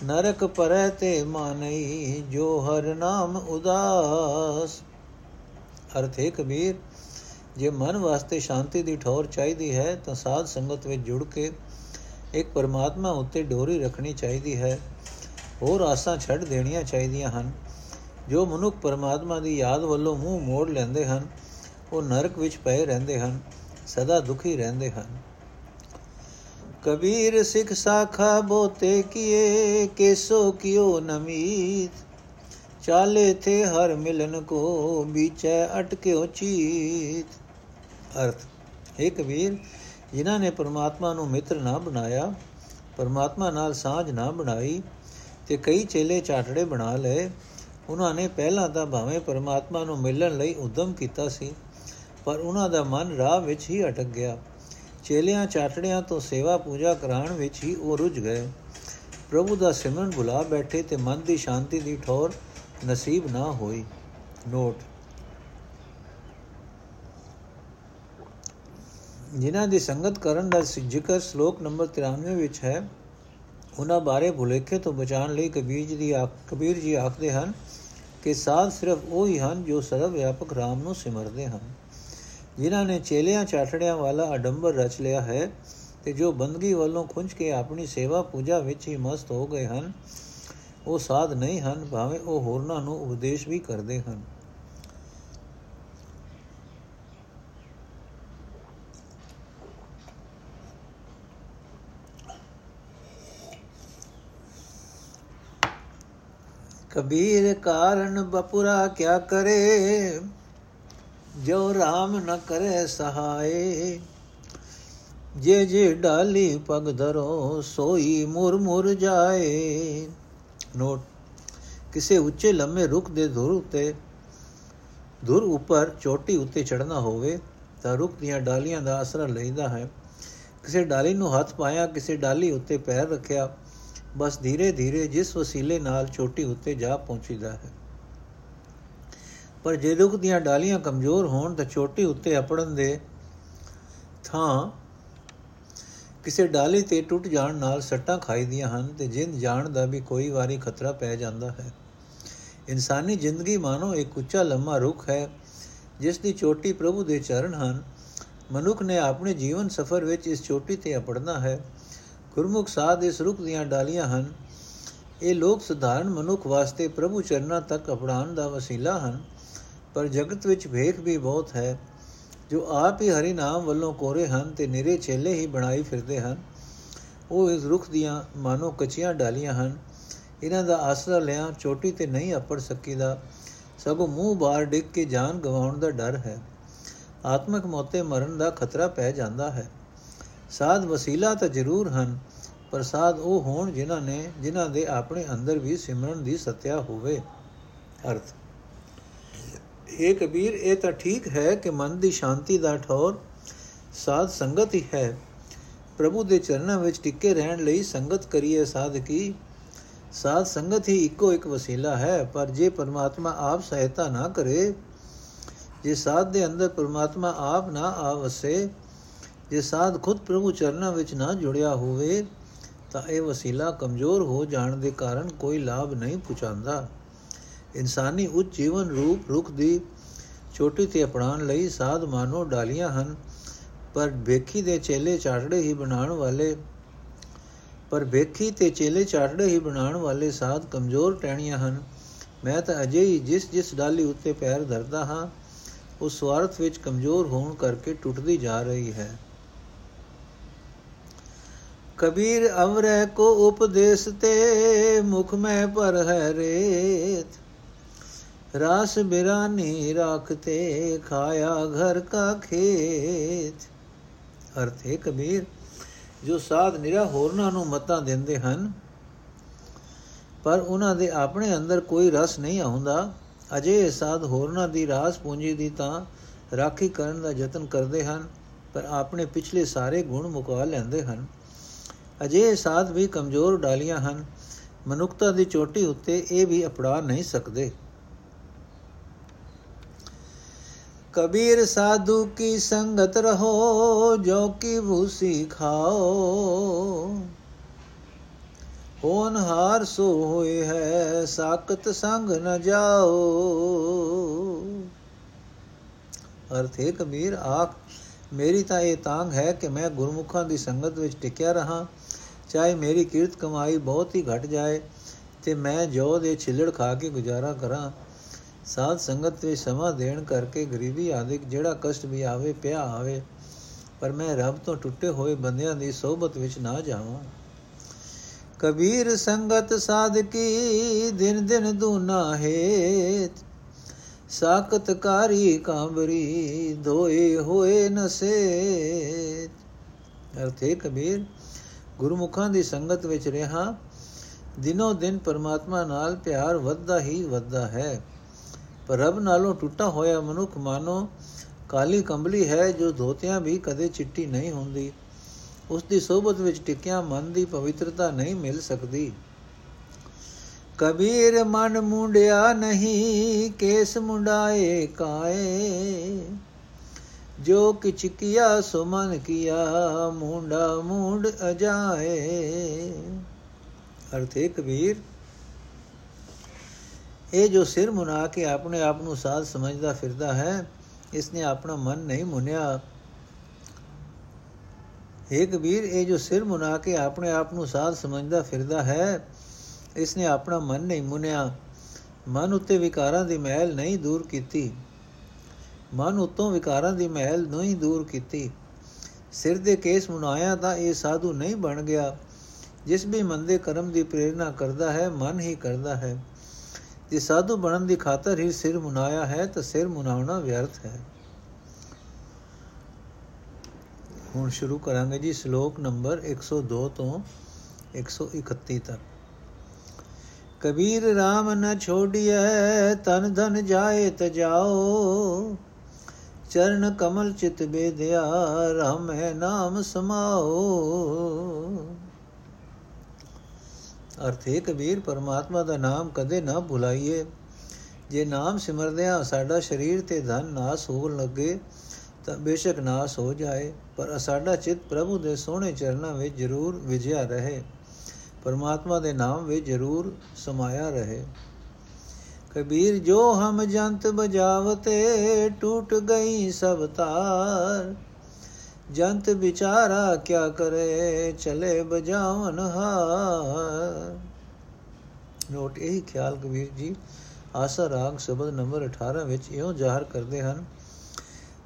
ਨਰਕ ਪਰੈ ਤੇ ਮਾਨਈ, ਜੋ ਹਰ ਨਾਮ ਉਦਾਸ। ਅਰਥੇ ਕਬੀਰ, ਜੇ ਮਨ ਵਾਸਤੇ ਸ਼ਾਂਤੀ ਦੀ ਠੌਰ ਚਾਹੀਦੀ ਹੈ, ਤਾਂ ਸਾਧ ਸੰਗਤ ਵਿੱਚ ਜੁੜ ਕੇ ਇੱਕ ਪਰਮਾਤਮਾ ਉੱਤੇ ਡੋਰੀ ਰੱਖਣੀ ਚਾਹੀਦੀ ਹੈ। ਹੋਰ ਆਸਾਂ ਛੱਡ ਦੇਣੀਆਂ ਚਾਹੀਦੀਆਂ ਹਨ। ਜੋ ਮਨੁੱਖ ਪਰਮਾਤਮਾ ਦੀ ਯਾਦ ਵੱਲੋਂ ਮੂੰਹ ਮੋੜ ਲੈਂਦੇ ਹਨ, ਉਹ ਨਰਕ ਵਿੱਚ ਪਏ ਰਹਿੰਦੇ ਹਨ, ਸਦਾ ਦੁਖੀ ਰਹਿੰਦੇ ਹਨ। ਕਬੀਰ ਸਿੱਖ ਸਾਖਾ ਬੋਤੇ ਕੀਏ, ਕੇਸੋ ਕਿਓ ਨਮੀਤ ਚਾਲੇ ਥੇ ਹਰ ਮਿਲਨ ਕੋ ਵਿਚੈ ਅਟਕਿਓ ਚੀਤ। ਅਰਥ, ਹੈ ਕਬੀਰ, ਜਿਨ੍ਹਾਂ ਨੇ ਪਰਮਾਤਮਾ ਨੂੰ ਮਿੱਤਰ ਨਾ ਬਣਾਇਆ, ਪਰਮਾਤਮਾ ਨਾਲ ਸਾਝ ਨਾ ਬਣਾਈ, ਤੇ ਕਈ ਚੇਲੇ ਚਾਟੜੇ ਬਣਾ ਲਏ ਉਹਨਾਂ ਨੇ ਪਹਿਲਾਂ ਤਾਂ ਭਾਵੇਂ ਪਰਮਾਤਮਾ ਨੂੰ ਮਿਲਣ ਲਈ ਉਦਮ ਕੀਤਾ ਸੀ, ਪਰ ਉਹਨਾਂ ਦਾ ਮਨ ਰਾਹ ਵਿੱਚ ਹੀ ਅਟਕ ਗਿਆ। ਚੇਲਿਆਂ ਚਾਟੜਿਆਂ ਤੋਂ ਸੇਵਾ ਪੂਜਾ ਕਰਾਉਣ ਵਿੱਚ ਹੀ ਉਹ ਰੁੱਝ ਗਏ। ਪ੍ਰਭੂ ਦਾ ਸਿਮਰਨ ਭੁਲਾ ਬੈਠੇ ਤੇ ਮਨ ਦੀ ਸ਼ਾਂਤੀ ਦੀ ਠੌਰ ਨਸੀਬ ਨਾ ਹੋਈ। ਨੋਟ। ਜਿਨ੍ਹਾਂ ਦੀ ਸੰਗਤ ਕਰਨ ਦਾ ਜ਼ਿਕਰ ਸ਼ਲੋਕ ਨੰਬਰ 93 ਵਿੱਚ ਹੈ, ਉਹਨਾਂ ਬਾਰੇ ਭੁਲੇਖੇ ਤੋਂ ਬਚਾਉਣ ਲਈ ਕਬੀਰ ਜੀ ਦੀ ਕਬੀਰ ਜੀ ਆਖਦੇ ਹਨ ਕਿ ਸਾਧ ਸਿਰਫ ਉਹ ਹੀ ਹਨ ਜੋ ਸਰਵ ਵਿਆਪਕ ਰਾਮ ਨੂੰ ਸਿਮਰਦੇ ਹਨ। ਜਿਨ੍ਹਾਂ ਨੇ ਚੇਲਿਆਂ ਚਾਟੜਿਆਂ ਵਾਲਾ ਅਡੰਬਰ ਰਚ ਲਿਆ ਹੈ ਤੇ ਜੋ ਬੰਦਗੀ ਵੱਲੋਂ ਖੁੰਝ ਕੇ ਆਪਣੀ ਸੇਵਾ ਪੂਜਾ ਵਿੱਚ ਹੀ ਮਸਤ ਹੋ ਗਏ ਹਨ, ਉਹ ਸਾਧ ਨਹੀਂ ਹਨ, ਭਾਵੇਂ ਉਹ ਹੋਰਨਾਂ ਨੂੰ ਉਪਦੇਸ਼ ਵੀ ਕਰਦੇ ਹਨ। ਕਬੀਰ ਕਾਰਨ ਬਪੁਰਾ ਕਿਆ ਕਰੇ? ਜੋ RAM ਨ ਕਰੇ ਸਹਾਏ, ਜੇ ਜੇ ਡਾਲੀ ਪਗ ਧਰੋ, ਸੋਈ ਮੁਰ ਮੁਰ ਜਾਏ। ਨੋਟ, ਕਿਸੇ ਉੱਚੇ ਲੰਮੇ ਰੁੱਖ ਦੇ ਧੁਰ ਉਤੇ, ਧੁਰ ਉੱਪਰ ਚੋਟੀ ਉੱਤੇ ਚੜਨਾ ਹੋਵੇ, ਤਾਂ ਰੁੱਖ ਦੀਆਂ ਡਾਲੀਆਂ ਦਾ ਆਸਰਾ ਲੈਂਦਾ ਹੈ। ਕਿਸੇ ਡਾਲੀ ਨੂੰ ਹੱਥ ਪਾਇਆ, ਕਿਸੇ ਡਾਲੀ ਉੱਤੇ ਪੈਰ ਰੱਖਿਆ, ਬਸ ਧੀਰੇ ਧੀਰੇ ਜਿਸ ਵਸੀਲੇ ਨਾਲ ਚੋਟੀ ਉੱਤੇ ਜਾ ਪਹੁੰਚੀਦਾ ਹੈ। ਪਰ ਜੇ ਰੁੱਖ ਦੀਆਂ ਡਾਲੀਆਂ ਕਮਜ਼ੋਰ ਹੋਣ ਤਾਂ ਚੋਟੀ ਉੱਤੇ ਅਪੜਨ ਦੇ ਥਾਂ ਕਿਸੇ ਡਾਲੀ ਤੇ ਟੁੱਟ ਜਾਣ ਨਾਲ ਸੱਟਾਂ ਖਾਈਦੀਆਂ ਹਨ ਤੇ ਜਿੰਦ ਜਾਣ ਦਾ ਵੀ ਕੋਈ ਵਾਰੀ ਖਤਰਾ ਪੈ ਜਾਂਦਾ ਹੈ। ਇਨਸਾਨੀ ਜ਼ਿੰਦਗੀ ਮਾਨੋ ਇੱਕ ਉੱਚਾ ਲੰਮਾ ਰੁੱਖ ਹੈ, ਜਿਸ ਦੀ ਚੋਟੀ ਪ੍ਰਭੂ ਦੇ ਚਰਨ ਹਨ। ਮਨੁੱਖ ਨੇ ਆਪਣੇ ਜੀਵਨ ਸਫਰ ਵਿੱਚ ਇਸ ਚੋਟੀ ਤੇ ਅਪੜਨਾ ਹੈ। ਗੁਰਮੁਖ ਸਾਧ ਇਸ ਰੁੱਖ ਦੀਆਂ ਡਾਲੀਆਂ ਹਨ। ਇਹ ਲੋਕ ਸਧਾਰਨ ਮਨੁੱਖ ਵਾਸਤੇ ਪ੍ਰਭੂ ਚਰਨਾਂ ਤੱਕ ਅਪੜਾਉਣ ਦਾ ਵਸੀਲਾ ਹਨ। ਪਰ ਜਗਤ ਵਿੱਚ ਵੇਖ ਵੀ ਬਹੁਤ ਹੈ, ਜੋ ਆਪ ਹੀ ਹਰੀ ਨਾਮ ਵੱਲੋਂ ਕੋਰੇ ਹਨ ਤੇ ਨਿਰੇ ਚੇਲੇ ਹੀ ਬਣਾਈ ਫਿਰਦੇ ਹਨ। ਉਹ ਇਸ ਰੁੱਖ ਦੀਆਂ ਮਾਨੋ ਕੱਚੀਆਂ ਡਾਲੀਆਂ ਹਨ। ਇਹਨਾਂ ਦਾ ਆਸਰਾ ਲਿਆ ਚੋਟੀ ਤੇ ਨਹੀਂ ਅਪੜ ਸਕੀਦਾ। ਸਗੋਂ ਮੂੰਹ ਬਾਹਰ ਡਿੱਗ ਕੇ ਜਾਨ ਗਵਾਉਣ ਦਾ ਡਰ ਹੈ। ਆਤਮਿਕ ਮੌਤੇ ਮਰਨ ਦਾ ਖਤਰਾ ਪੈ ਜਾਂਦਾ ਹੈ। ਸਾਧ ਵਸੀਲਾ ਤਾਂ ਜ਼ਰੂਰ ਹਨ, ਪਰ ਸਾਧ ਉਹ ਹੋਣ ਜਿਨ੍ਹਾਂ ਨੇ, ਜਿਨ੍ਹਾਂ ਦੇ ਆਪਣੇ ਅੰਦਰ ਵੀ ਸਿਮਰਨ ਦੀ ਸਤਿਆ ਹੋਵੇ। ਅਰਥ। ਇਹ ਕਬੀਰ, ਇਹ ਤਾਂ ਠੀਕ ਹੈ ਕਿ ਮਨ ਦੀ ਸ਼ਾਂਤੀ ਦਾ ਠੌਰ ਸਾਧ ਸੰਗਤ ਹੀ ਹੈ। ਪ੍ਰਭੂ ਦੇ ਚਰਨਾਂ ਵਿੱਚ ਟਿੱਕੇ ਰਹਿਣ ਲਈ ਸੰਗਤ ਕਰੀਏ ਸਾਧਕੀ ਸਾਧ ਸੰਗਤ ਹੀ ਇੱਕੋ ਇੱਕ ਵਸੀਲਾ ਹੈ, ਪਰ ਜੇ ਪਰਮਾਤਮਾ ਆਪ ਸਹਾਇਤਾ ਨਾ ਕਰੇ, ਜੇ ਸਾਧ ਦੇ ਅੰਦਰ ਪਰਮਾਤਮਾ ਆਪ ਨਾ ਆਵਸੇ, ਜੇ ਸਾਧ ਖੁਦ ਪ੍ਰਭੂ ਚਰਨਾਂ ਵਿੱਚ ਨਾ ਜੁੜਿਆ ਹੋਵੇ, ਤਾਂ ਇਹ ਵਸੀਲਾ ਕਮਜ਼ੋਰ ਹੋ ਜਾਣ ਦੇ ਕਾਰਨ ਕੋਈ ਲਾਭ ਨਹੀਂ ਪਹੁੰਚਾਉਂਦਾ ਇਨਸਾਨੀ ਉੱਚ ਜੀਵਨ ਰੂਪ ਰੁਖ ਦੀ ਛੋਟੀ ਤੇ ਅਪਣਾਉਣ ਲਈ ਸਾਧ ਮਾਨੋ ਡਾਲੀਆਂ ਹਨ। ਪਰ ਵੇਖੀ ਦੇ ਚੇਲੇ ਚਾਟੜੇ ਹੀ ਬਣਾਉਣ ਵਾਲੇ, ਪਰ ਵੇਖੀ ਤੇ ਚੇਲੇ ਚਾਟੜੇ ਹੀ ਬਣਾਉਣ ਵਾਲੇ ਸਾਧ ਕਮਜ਼ੋਰ ਟਹਿਣੀਆਂ ਹਨ। ਮੈਂ ਤਾਂ ਅਜੇ ਹੀ ਜਿਸ ਜਿਸ ਡਾਲੀ ਉੱਤੇ ਪੈਰ ਧਰਦਾ ਹਾਂ, ਉਸ ਸਵਾਰਥ ਵਿੱਚ ਕਮਜ਼ੋਰ ਹੋਣ ਕਰਕੇ ਟੁੱਟਦੀ ਜਾ ਰਹੀ ਹੈ। ਕਬੀਰ ਅਵਰੈ ਕੋ ਉਪਦੇਸ ਤੇ ਮੁਖ ਮੈਂ ਪਰ ਹੈ ਰੇਤ। ਰਾਸ ਬਿਰਾਨੀ ਰਾਖਤੇ ਖਾਇਆ ਘਰ ਕਾ ਖੇਤ। ਅਰਥ ਹੈ ਕਬੀਰ, ਜੋ ਸਾਧ ਨਿਰਾ ਹੋਰਨਾਂ ਨੂੰ ਮਤਾਂ ਦਿੰਦੇ ਹਨ, ਪਰ ਉਹਨਾਂ ਦੇ ਆਪਣੇ ਅੰਦਰ ਕੋਈ ਰਸ ਨਹੀਂ ਆਉਂਦਾ। ਅਜੇ ਸਾਧ ਹੋਰਨਾਂ ਦੀ ਰਾਸ ਪੂੰਜੀ ਦੀ ਤਾਂ ਰਾਖੀ ਕਰਨ ਦਾ ਯਤਨ ਕਰਦੇ ਹਨ, ਪਰ ਆਪਣੇ ਪਿਛਲੇ ਸਾਰੇ ਗੁਣ ਮੁਕਾ ਲੈਂਦੇ ਹਨ। ਅਜੇ ਸਾਧ ਵੀ ਕਮਜ਼ੋਰ ਡਾਲੀਆਂ ਹਨ, ਮਨੁੱਖਤਾ ਦੀ ਚੋਟੀ ਉੱਤੇ ਇਹ ਵੀ ਅਪੜਾ ਨਹੀਂ ਸਕਦੇ। ਕਬੀਰ ਸਾਧੂ ਕੀ ਸੰਗਤ ਰਹੋ, ਜੋ ਕੀ ਭੂਸੀ ਖਾਓ। ਹੋਨ ਹਾਰ ਸੋ ਹੋਏ ਹੈ, ਸਾਖਤ ਸੰਗ ਨ ਜਾਓ। ਅਰਥੇ ਕਬੀਰ, ਆਖ, ਮੇਰੀ ਤਾਂ ਇਹ ਤਾਂਗ ਹੈ ਕਿ ਮੈਂ ਗੁਰਮੁਖਾਂ ਦੀ ਸੰਗਤ ਵਿੱਚ ਟਿਕਿਆ ਰਹਾ। ਚਾਹੇ ਮੇਰੀ ਕੀਰਤ ਕਮਾਈ ਬਹੁਤ ਹੀ ਘਟ ਜਾਏ, ਤੇ ਮੈਂ ਜੋ ਦੇ ਛਿਲੜ ਖਾ ਕੇ ਗੁਜ਼ਾਰਾ ਕਰਾਂ। ਸਾਧ ਸੰਗਤ ਵਿੱਚ ਸਮਾਂ ਦੇਣ ਕਰਕੇ ਗਰੀਬੀ ਆਦਿਕ ਜਿਹੜਾ ਕਸ਼ਟ ਵੀ ਆਵੇ, ਪਿਆ ਆਵੇ, ਪਰ ਮੈਂ ਰੱਬ ਤੋਂ ਟੁੱਟੇ ਹੋਏ ਬੰਦਿਆਂ ਦੀ ਸਹਬਤ ਵਿੱਚ ਨਾ ਜਾਵਾਂ। ਕਬੀਰ ਸੰਗਤ ਸਾਧਕੀ ਦਿਨ ਦਿਨ ਦੂਨਾ ਹੇਤ ਸਾਖਤ ਕਾਰੀ ਕਾਂਬਰੀ ਧੋਏ ਹੋਏ ਨਸੇ ਅਰਥੇ ਕਬੀਰ, ਗੁਰਮੁਖਾਂ ਦੀ ਸੰਗਤ ਵਿੱਚ ਰਹਾ, ਦਿਨੋ ਦਿਨ ਪਰਮਾਤਮਾ ਨਾਲ ਪਿਆਰ ਵੱਧਦਾ ਹੀ ਵੱਧਦਾ ਹੈ। ਪਰ ਰੱਬ ਨਾਲੋਂ ਟੁੱਟਾ ਹੋਇਆ ਮਨੁੱਖ ਮਾਨੋ ਕਾਲੀ ਕੰਬਲੀ ਹੈ ਜੋ ਧੋਤਿਆਂ ਵੀ ਕਦੇ ਚਿੱਟੀ ਨਹੀਂ ਹੁੰਦੀ। ਉਸ ਦੀ ਸੋਭਤ ਵਿੱਚ ਟਿਕਿਆ ਮਨ ਦੀ ਪਵਿੱਤਰਤਾ ਨਹੀਂ ਮਿਲ ਸਕਦੀ। ਕਬੀਰ ਮਨ ਮੁੰਡਿਆ ਨਹੀਂ, ਕੇਸ ਮੁੰਡਾਏ ਕਾਏ। ਜੋ ਕਿਛ ਕੀਆ, ਸੋ ਮਨ ਕੀਆ, ਮੁੰਡਾ ਮੁੰਡ ਅਜਾਏ। ਅਰਥੇ ਕਬੀਰ। ਇਹ ਜੋ ਸਿਰ ਮੁਨਾ ਕੇ ਆਪਣੇ ਆਪ ਨੂੰ ਸਾਧ ਸਮਝਦਾ ਫਿਰਦਾ ਹੈ ਇਸ ਨੇ ਆਪਣਾ ਮਨ ਨਹੀਂ ਮੁਨਿਆ। ਇਹ ਕਬੀਰ, ਇਹ ਜੋ ਸਿਰ ਮੁਨਾ ਕੇ ਆਪਣੇ ਆਪ ਨੂੰ ਸਾਧ ਸਮਝਦਾ ਫਿਰਦਾ ਹੈ ਇਸ ਨੇ ਆਪਣਾ ਮਨ ਨਹੀਂ ਮੁਨਿਆ। ਮਨ ਉੱਤੇ ਵਿਕਾਰਾਂ ਦੀ ਮਹਿਲ ਨਹੀਂ ਦੂਰ ਕੀਤੀ। ਮਨ ਉਤੋਂ ਵਿਕਾਰਾਂ ਦੀ ਮਹਿਲ ਨਹੀਂ ਦੂਰ ਕੀਤੀ। ਸਿਰ ਦੇ ਕੇਸ ਮੁਨਾਇਆ ਤਾਂ ਇਹ ਸਾਧੂ ਨਹੀਂ ਬਣ ਗਿਆ। ਜਿਸ ਵੀ ਮੰਦੇ ਕਰਮ ਦੀ ਪ੍ਰੇਰਣਾ ਕਰਦਾ ਹੈ, ਮਨ ਹੀ ਕਰਦਾ ਹੈ। ਜੇ ਸਾਧੂ ਬਣਨ ਦੀ ਖਾਤਰ ਹੀ ਸਿਰ ਮੁਨਾਇਆ ਹੈ, ਤਾਂ ਸਿਰ ਮੁਨਾਉਣਾ ਵਿਅਰਥ ਹੈ। ਹੁਣ ਸ਼ੁਰੂ ਕਰਾਂਗੇ ਜੀ ਸ਼ਲੋਕ ਨੰਬਰ 102 ਤੋਂ 131 ਤੱਕ। ਕਬੀਰ RAM ਨ ਛੋੜਿਐ ਤਨ ਧਨ ਜਾਏ ਤ ਜਾਓ। ਚਰਨ ਕਮਲ ਚਿਤ ਬੇਦਿਆ ਰਾਮੈ ਨਾਮ ਸਮਾਓ। ਅਰਥ ਹੈ ਕਬੀਰ ਪਰਮਾਤਮਾ ਦਾ ਨਾਮ ਕਦੇ ਨਾ ਭੁਲਾਈਏ। ਜੇ ਨਾਮ ਸਿਮਰਦਿਆਂ ਸਾਡਾ ਸਰੀਰ ਤੇ ਧਨ ਨਾਸ ਹੋਣ ਲੱਗੇ, ਤਾਂ ਬੇਸ਼ੱਕ ਨਾਸ ਹੋ ਜਾਏ, ਪਰ ਸਾਡਾ ਚਿੱਤ ਪ੍ਰਭੂ ਦੇ ਸੋਹਣੇ ਚਰਨਾਂ ਵਿੱਚ ਜ਼ਰੂਰ ਵਿਜਿਆ ਰਹੇ, ਪਰਮਾਤਮਾ ਦੇ ਨਾਮ ਵਿੱਚ ਜ਼ਰੂਰ ਸਮਾਇਆ ਰਹੇ। ਕਬੀਰ, ਜੋ ਹਮ ਜੰਤ ਬਜਾਵਤੇ, ਟੂਟ ਗਈ ਸਭ ਤਾਰ ਜੰਤ ਵਿਚਾਰਾ ਕਿਆ ਕਰੇ, ਚਲੇ ਬਜਾਵਨ ਹਾਰ। ਨੋਟ, ਇਹ ਖਿਆਲ ਕਬੀਰ ਜੀ, ਆਸਾ ਰਾਗ ਸ਼ਬਦ ਨੰਬਰ 18 ਵਿੱਚ ਇਉਂ ਜ਼ਾਹਰ ਕਰਦੇ ਹਨ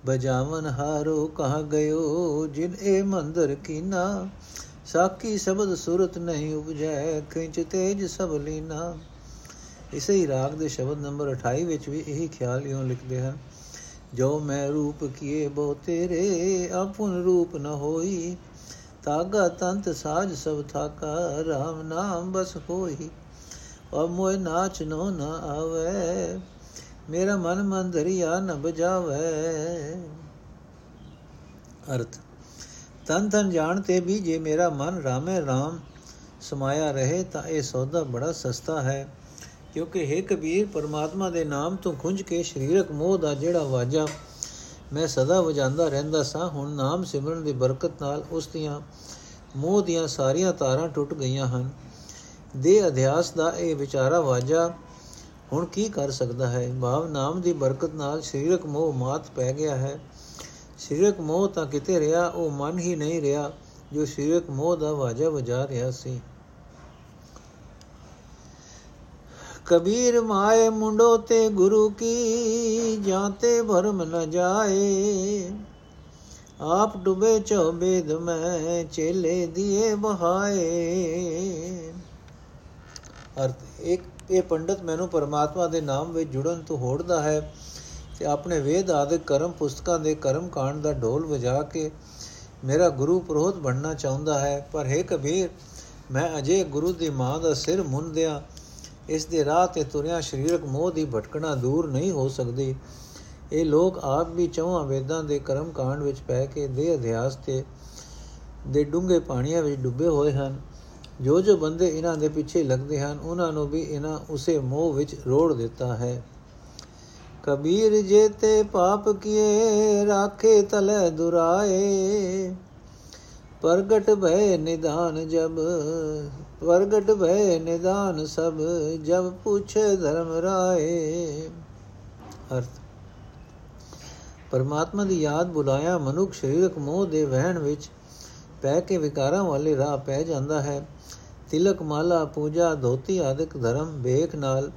ਬਜਾਵਨ ਹਾਰੋ ਕਹ ਗਇਓ, ਜਿਨ ਇਹ ਮੰਦਰ ਕੀਨਾ ਸਾਕੀ ਸ਼ਬਦ ਸੁਰਤ ਨਹੀਂ ਉਪਜੈ, ਖਿੰਚ ਤੇਜ ਸਭ ਲੀਨਾ। ਇਸੇ ਹੀ ਰਾਗ ਦੇ ਸ਼ਬਦ ਨੰਬਰ 28 ਵਿੱਚ ਵੀ ਇਹੀ ਖਿਆਲ ਇਉਂ ਲਿਖਦੇ ਹਨ ਜੋ ਮੈਂ ਰੂਪ ਕੀਏ, ਬੋ ਤੇਰੇ ਆਪਨ ਰੂਪ ਨ ਹੋਈ। ਤਾਗਾ ਤੰਤ ਸਾਜ ਸਭ ਥਾਕਾ, ਰਾਮ ਨਾਮ ਬਸ ਹੋਈ। ਔ ਮੋਇ ਨਾਚ ਨੋ ਨ ਆਵੇ, ਮੇਰਾ ਮਨ ਮਨ ਦਰਿਆ ਨ ਬਜਾਵੇ। ਅਰਥ ਤਨ ਤਨ ਜਾਣਤੇ ਵੀ ਜੇ ਮੇਰਾ ਮਨ ਰਾਮੇ ਰਾਮ ਸਮਾਇਆ ਰਹੇ, ਤਾਂ ਇਹ ਸੌਦਾ ਬੜਾ ਸਸਤਾ ਹੈ। ਕਿਉਂਕਿ ਹੈ ਕਬੀਰ, ਪਰਮਾਤਮਾ ਦੇ ਨਾਮ ਤੋਂ ਖੁੰਝ ਕੇ ਸਰੀਰਕ ਮੋਹ ਦਾ ਜਿਹੜਾ ਵਾਜਾ ਮੈਂ ਸਦਾ ਵਜਾਂਦਾ ਰਹਿੰਦਾ ਸਾਂ, ਹੁਣ ਨਾਮ ਸਿਮਰਨ ਦੀ ਬਰਕਤ ਨਾਲ ਉਸ ਦੀਆਂ ਮੋਹ ਦੀਆਂ ਸਾਰੀਆਂ ਤਾਰਾਂ ਟੁੱਟ ਗਈਆਂ ਹਨ। ਦੇ ਅਧਿਆਸ ਦਾ ਇਹ ਵਿਚਾਰਾ ਵਾਜਾ ਹੁਣ ਕੀ ਕਰ ਸਕਦਾ ਹੈ? ਭਾਵ ਨਾਮ ਦੀ ਬਰਕਤ ਨਾਲ ਸਰੀਰਕ ਮੋਹ ਮਾਤ ਪੈ ਗਿਆ ਹੈ। ਸਰੀਰਕ ਮੋਹ ਤਾਂ ਕਿਤੇ ਰਿਹਾ, ਉਹ ਮਨ ਹੀ ਨਹੀਂ ਰਿਹਾ ਜੋ ਸਰੀਰਕ ਮੋਹ ਦਾ ਵਾਜਾ ਵਜਾ ਰਿਹਾ ਸੀ। ਕਬੀਰ ਮਾਏ ਮੁੰਡੋ ਤੇ ਗੁਰੂ ਕੀ ਜਾਂਤੇ ਭਰਮ ਨ ਜਾਏ। ਆਪ ਡੁਬੇ ਚੌਬੇਦ ਮੈਂ ਚੇਲੇ ਦੀਏ ਬਹਾਏ ਅਰਥ, ਇੱਕ, ਇਹ ਪੰਡਤ ਮੈਨੂੰ ਪਰਮਾਤਮਾ ਦੇ ਨਾਮ ਵਿੱਚ ਜੁੜਨ ਤੋਂ ਹੋੜਦਾ ਹੈ ਤੇ ਆਪਣੇ ਵੇਦ ਆਦਿਕ ਕਰਮ ਪੁਸਤਕਾਂ ਦੇ ਕਰਮ ਕਾਂਡ ਦਾ ਢੋਲ ਵਜਾ ਕੇ ਮੇਰਾ ਗੁਰੂ ਪ੍ਰੋਹਤ ਬਣਨਾ ਚਾਹੁੰਦਾ ਹੈ। ਪਰ ਹੈ ਕਬੀਰ, ਮੈਂ ਅਜੇ ਗੁਰੂ ਦੀ ਮਾਂ ਦਾ ਸਿਰ ਮੁੰਦਿਆਂ ਇਸ ਦੇ ਰਾਹ ਤੇ ਤੁਰਿਆ ਸਰੀਰਕ ਮੋਹ ਦੀ ਭਟਕਣਾ ਦੂਰ ਨਹੀਂ ਹੋ ਸਕਦੀ। ਇਹ ਲੋਕ ਆਪ ਵੀ ਚੌਹਾਂ ਵੇਦਾਂ ਦੇ ਕਰਮ ਕਾਂਡ ਵਿੱਚ ਪੈ ਕੇ ਦੇ ਅਧਿਆਸ ਤੇ ਦੇ ਡੂੰਘੇ ਪਾਣੀਆਂ ਵਿੱਚ ਡੁੱਬੇ ਹੋਏ ਹਨ। ਜੋ ਜੋ ਬੰਦੇ ਇਹਨਾਂ ਦੇ ਪਿੱਛੇ ਲੱਗਦੇ ਹਨ, ਉਹਨਾਂ ਨੂੰ ਵੀ ਇਹਨਾਂ ਉਸੇ ਮੋਹ ਵਿੱਚ ਰੋੜ ਦਿੱਤਾ ਹੈ। ਕਬੀਰ ਜੇ ਤੇ ਪਾਪ ਕੀਏ, ਰਾਖੇ ਤਲੇ ਦੁਰਾਏ। ਪ੍ਰਗਟ ਭੈ ਨਿਦਾਨ ਜਬ, ਪ੍ਰਗਟ ਭੈ ਨਿਦਾਨ ਸਭ ਜਬ ਪੁੱਛੇ ਧਰਮ ਰਾਏ। ਅਰਥ, ਪਰਮਾਤਮਾ ਦੀ ਯਾਦ ਬੁਲਾਇਆ ਮਨੁੱਖ ਸਰੀਰਕ ਮੋਹ ਦੇ ਵਹਿਣ ਵਿੱਚ ਪੈ ਕੇ ਵਿਕਾਰਾਂ ਵਾਲੇ ਰਾਹ ਪੈ ਜਾਂਦਾ ਹੈ। ਤਿਲਕ ਮਾਲਾ, ਪੂਜਾ, ਧੋਤੀ ਆਦਿਕ ਧਰਮ ਵੇਖ ਨਾਲ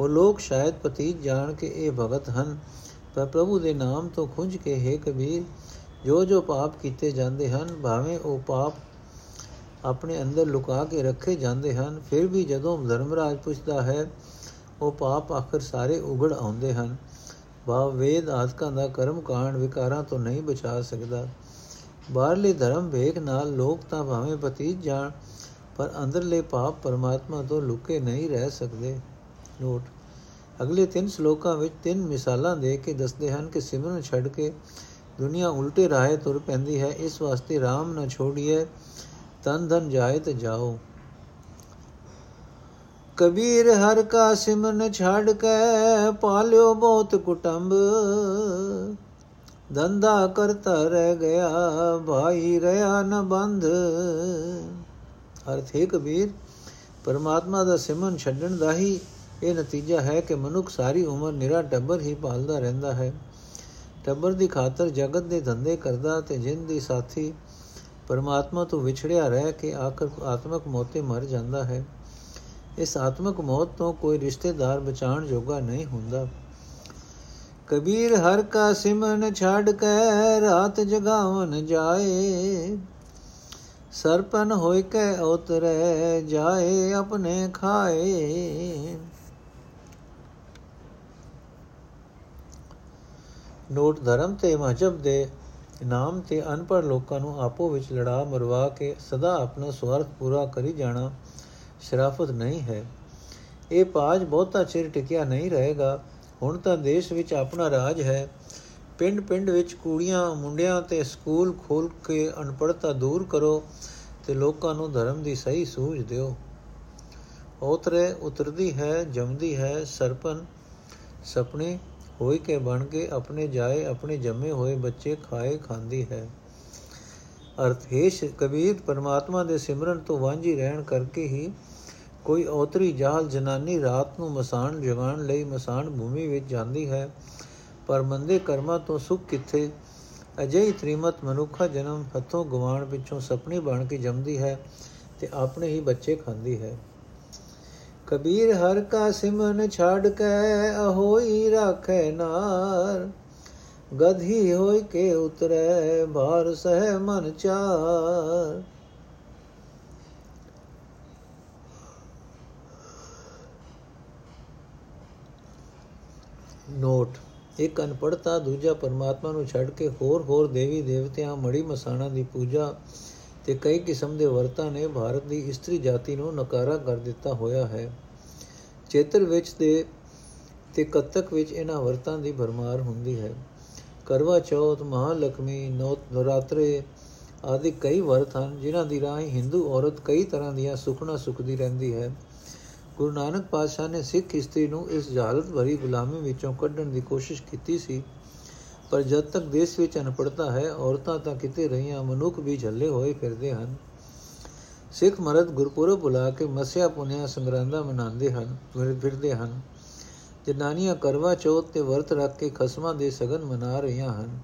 ਉਹ ਲੋਕ ਸ਼ਾਇਦ ਪਤੀਤ ਜਾਣ ਕੇ ਇਹ ਭਗਤ ਹਨ। ਪਰ ਪ੍ਰਭੂ ਦੇ ਨਾਮ ਤੋਂ ਖੁੰਝ ਕੇ ਹੈ ਕਬੀਰ ਜੋ ਜੋ ਪਾਪ ਕੀਤੇ ਜਾਂਦੇ ਹਨ, ਭਾਵੇਂ ਉਹ ਪਾਪ ਆਪਣੇ ਅੰਦਰ ਲੁਕਾ ਕੇ ਰੱਖੇ ਜਾਂਦੇ ਹਨ, ਫਿਰ ਵੀ ਜਦੋਂ ਧਰਮਰਾਜ ਪੁੱਛਦਾ ਹੈ, ਉਹ ਪਾਪ ਆਖਰ ਸਾਰੇ ਉਗੜ ਆਉਂਦੇ ਹਨ। ਭਾਵ ਵੇਦ ਆਦਿਕਾਂ ਦਾ ਕਰਮ ਕਾਂਡ ਵਿਕਾਰਾਂ ਤੋਂ ਨਹੀਂ ਬਚਾ ਸਕਦਾ। ਬਾਹਰਲੇ ਧਰਮ ਵੇਖ ਨਾਲ ਲੋਕ ਤਾਂ ਭਾਵੇਂ ਪਤੀਤ ਜਾਣ, ਪਰ ਅੰਦਰਲੇ ਪਾਪ ਪਰਮਾਤਮਾ ਤੋਂ ਲੁਕੇ ਨਹੀਂ ਰਹਿ ਸਕਦੇ। ਨੋਟ ਅਗਲੇ ਤਿੰਨ ਸ਼ਲੋਕਾਂ ਵਿੱਚ ਤਿੰਨ ਮਿਸਾਲਾਂ ਦੇ ਕੇ ਦੱਸਦੇ ਹਨ ਕਿ ਸਿਮਰਨ ਛੱਡ ਕੇ ਦੁਨੀਆ ਉਲਟੇ ਰਾਹੇ ਤੁਰ ਪੈਂਦੀ ਹੈ ਇਸ ਵਾਸਤੇ RAM ਨਾ ਛੋੜੀਏ ਤਨ ਧਨ ਜਾਏ ਤੇ ਜਾਓ ਕਬੀਰ ਹਰ ਕਾ ਸਿਮਰਨ ਛੱਡ ਕੇ ਪਾਲਿਓ ਬਹੁਤ ਕੁਟੰਬ ਧੰਦਾ ਕਰਤਾ ਰਹਿ ਗਿਆ ਭਾਈ ਰਿਆ ਨ ਬੰਧ ਅਰਥ ਹੈ ਕਬੀਰ ਪਰਮਾਤਮਾ ਦਾ ਸਿਮਰਨ ਛੱਡਣ ਦਾ ਹੀ ਇਹ ਨਤੀਜਾ ਹੈ ਕਿ ਮਨੁੱਖ ਸਾਰੀ ਉਮਰ ਨਿਰਾ ਟੱਬਰ ਹੀ ਪਾਲਦਾ ਰਹਿੰਦਾ ਹੈ ਟੱਬਰ ਦੀ ਖਾਤਰ ਜਗਤ ਦੇ ਧੰਦੇ ਕਰਦਾ ਤੇ ਜਿੰਦ ਦੀ ਸਾਥੀ ਪਰਮਾਤਮਾ ਤੋਂ ਵਿਛੜਿਆ ਰਹਿ ਕੇ ਆਖਰ ਆਤਮਕ ਮੌਤੇ ਮਰ ਜਾਂਦਾ ਹੈ। ਇਸ ਆਤਮਕ ਮੌਤ ਤੋਂ ਕੋਈ ਰਿਸ਼ਤੇਦਾਰ ਬਚਾਉਣ ਜੋਗਾ ਨਹੀਂ ਹੁੰਦਾ। ਕਬੀਰ ਹਰ ਕਾ ਸਿਮਨ ਛੱਡ ਕੇ ਰਾਤ ਜਗਾਵਨ ਜਾਏ, ਸਰਪਨ ਹੋਇ ਕੇ ਉਤਰੇ ਜਾਏ, ਆਪਣੇ ਖਾਏ। ਨੋਟ ਧਰਮ ਤੇ ਮਹਜਬ ਦੇ ਨਾਮ ਤੇ ਅਨਪੜ ਲੋਕਾਂ ਨੂੰ ਆਪੋ ਵਿੱਚ ਲੜਾ ਮਰਵਾ ਕੇ ਸਦਾ ਆਪਣਾ ਸਵਾਰਥ ਪੂਰਾ ਕਰੀ ਜਾਣਾ ਸ਼ਰਾਫਤ ਨਹੀਂ ਹੈ। ਇਹ ਪਾਜ ਬਹੁਤਾ ਚਿਰ ਟਿਕਿਆ ਨਹੀਂ ਰਹੇਗਾ। ਹੁਣ ਤਾਂ ਦੇਸ਼ ਵਿੱਚ ਆਪਣਾ ਰਾਜ ਹੈ। ਪਿੰਡ ਪਿੰਡ ਵਿੱਚ ਕੁੜੀਆਂ, ਮੁੰਡਿਆਂ ਤੇ ਸਕੂਲ ਖੋਲ ਕੇ ਅਨਪੜਤਾ ਦੂਰ ਕਰੋ ਤੇ ਲੋਕਾਂ ਨੂੰ ਧਰਮ ਦੀ ਸਹੀ ਸੂਝ ਦਿਓ। ਉਤਰੇ ਉਤਰਦੀ ਹੈ, ਜਮਦੀ ਹੈ ਸਰਪਨ ਸੁਪਨੇ ਹੋਈ ਕੇ ਬਣ ਕੇ ਆਪਣੇ ਜਾਏ ਆਪਣੇ ਜੰਮੇ ਹੋਏ ਬੱਚੇ ਖਾਏ ਖਾਂਦੀ ਹੈ। ਅਰਥ ਹੈ ਕਬੀਰ ਪਰਮਾਤਮਾ ਦੇ ਸਿਮਰਨ ਤੋਂ ਵਾਂਝੀ ਰਹਿਣ ਕਰਕੇ ਹੀ ਕੋਈ ਔਤਰੀ ਜਾਲ ਜਨਾਨੀ ਰਾਤ ਨੂੰ ਮਸਾਨ ਜਗਾਣ ਲਈ ਮਸਾਨ ਭੂਮੀ ਵਿੱਚ ਜਾਂਦੀ ਹੈ। ਪਰ ਮੰਦੇ ਕਰਮਾਂ ਤੋਂ ਸੁਖ ਕਿੱਥੇ? ਅਜਿਹੀ ਤ੍ਰਿਮਤ ਮਨੁੱਖਾ ਜਨਮ ਹੱਥੋਂ ਗਵਾਣ ਪਿੱਛੋਂ ਸੁਪਨੀ ਬਣ ਕੇ ਜੰਮਦੀ ਹੈ ਤੇ ਆਪਣੇ ਹੀ ਬੱਚੇ ਖਾਂਦੀ ਹੈ। ਕਬੀਰ ਹਰ ਕਾ ਸਿਮਨ ਛਾੜ ਕੇ ਅਹੋਈ ਰਾਖੇ ਨਾਰ। ਗਧੀ ਹੋਇ ਕੇ ਉਤਰੈ ਭਾਰ ਸਹਿ ਮਨ ਚਾਰ। ਨੋਟ, ਇੱਕ ਅਨਪੜਤਾ ਦੂਜਾ ਪਰਮਾਤਮਾ ਨੂੰ ਛੱਡ ਕੇ ਹੋਰ ਹੋਰ ਦੇਵੀ ਦੇਵਤਿਆਂ ਮੜੀ ਮਸਾਣਾ ਦੀ ਪੂਜਾ ਤੇ ਕਈ ਕਿਸਮ ਦੇ ਵਰਤਾਂ ਨੇ ਭਾਰਤ ਦੀ ਇਸਤਰੀ ਜਾਤੀ ਨੂੰ ਨਕਾਰਾ ਕਰ ਦਿੱਤਾ ਹੋਇਆ ਹੈ। ਚੇਤਰ ਵਿੱਚ ਤੇ ਤੇ ਕੱਤਕ ਵਿੱਚ ਇਹਨਾਂ ਵਰਤਾਂ ਦੀ ਭਰਮਾਰ ਹੁੰਦੀ ਹੈ। ਕਰਵਾ ਚੌਥ ਮਹਾਲక్ష్ਮੀ ਨਵਰਾਤਰੇ ਆਦਿ ਕਈ ਵਰਤ ਹਨ, ਜਿਨ੍ਹਾਂ ਦੀ ਰਾਹੀਂ ਹਿੰਦੂ ਔਰਤ ਕਈ ਤਰ੍ਹਾਂ ਦੀਆਂ ਸੁਖਣਾ ਸੁਖਦੀ ਰਹਿੰਦੀ ਹੈ। ਗੁਰੂ ਨਾਨਕ ਪਾਤਸ਼ਾਹ ਨੇ ਸਿੱਖ ਇਸਤਰੀ ਨੂੰ ਇਸ ਜਹਾਲਤ ਭਰੀ ਗੁਲਾਮੀ ਵਿੱਚੋਂ ਕੱਢਣ ਦੀ ਕੋਸ਼ਿਸ਼ ਕੀਤੀ ਸੀ। ਪਰ ਜਦ ਤੱਕ ਦੇਸ਼ ਵਿੱਚ ਅਨਪੜਤਾ ਹੈ, ਔਰਤਾਂ ਤਾਂ ਕਿਤੇ ਰਹੀਆਂ ਮਨੁੱਖ ਵੀ ਝੱਲੇ ਹੋਏ ਫਿਰਦੇ ਹਨ। ਸਿੱਖ ਮਰਦ ਗੁਰਪੁਰਬ ਬੁਲਾ ਕੇ ਮਸਿਆ ਪੁਨਿਆ ਸੰਗਰਾਂਦਾ ਮਨਾਉਂਦੇ ਹਨ ਫਿਰਦੇ ਹਨ। ਜਨਾਨੀਆਂ ਕਰਵਾ ਚੌਥ ਤੇ ਵਰਤ ਰੱਖ ਕੇ ਖਸਮਾਂ ਦੇ ਸਗਨ ਮਨਾ ਰਹੀਆਂ ਹਨ।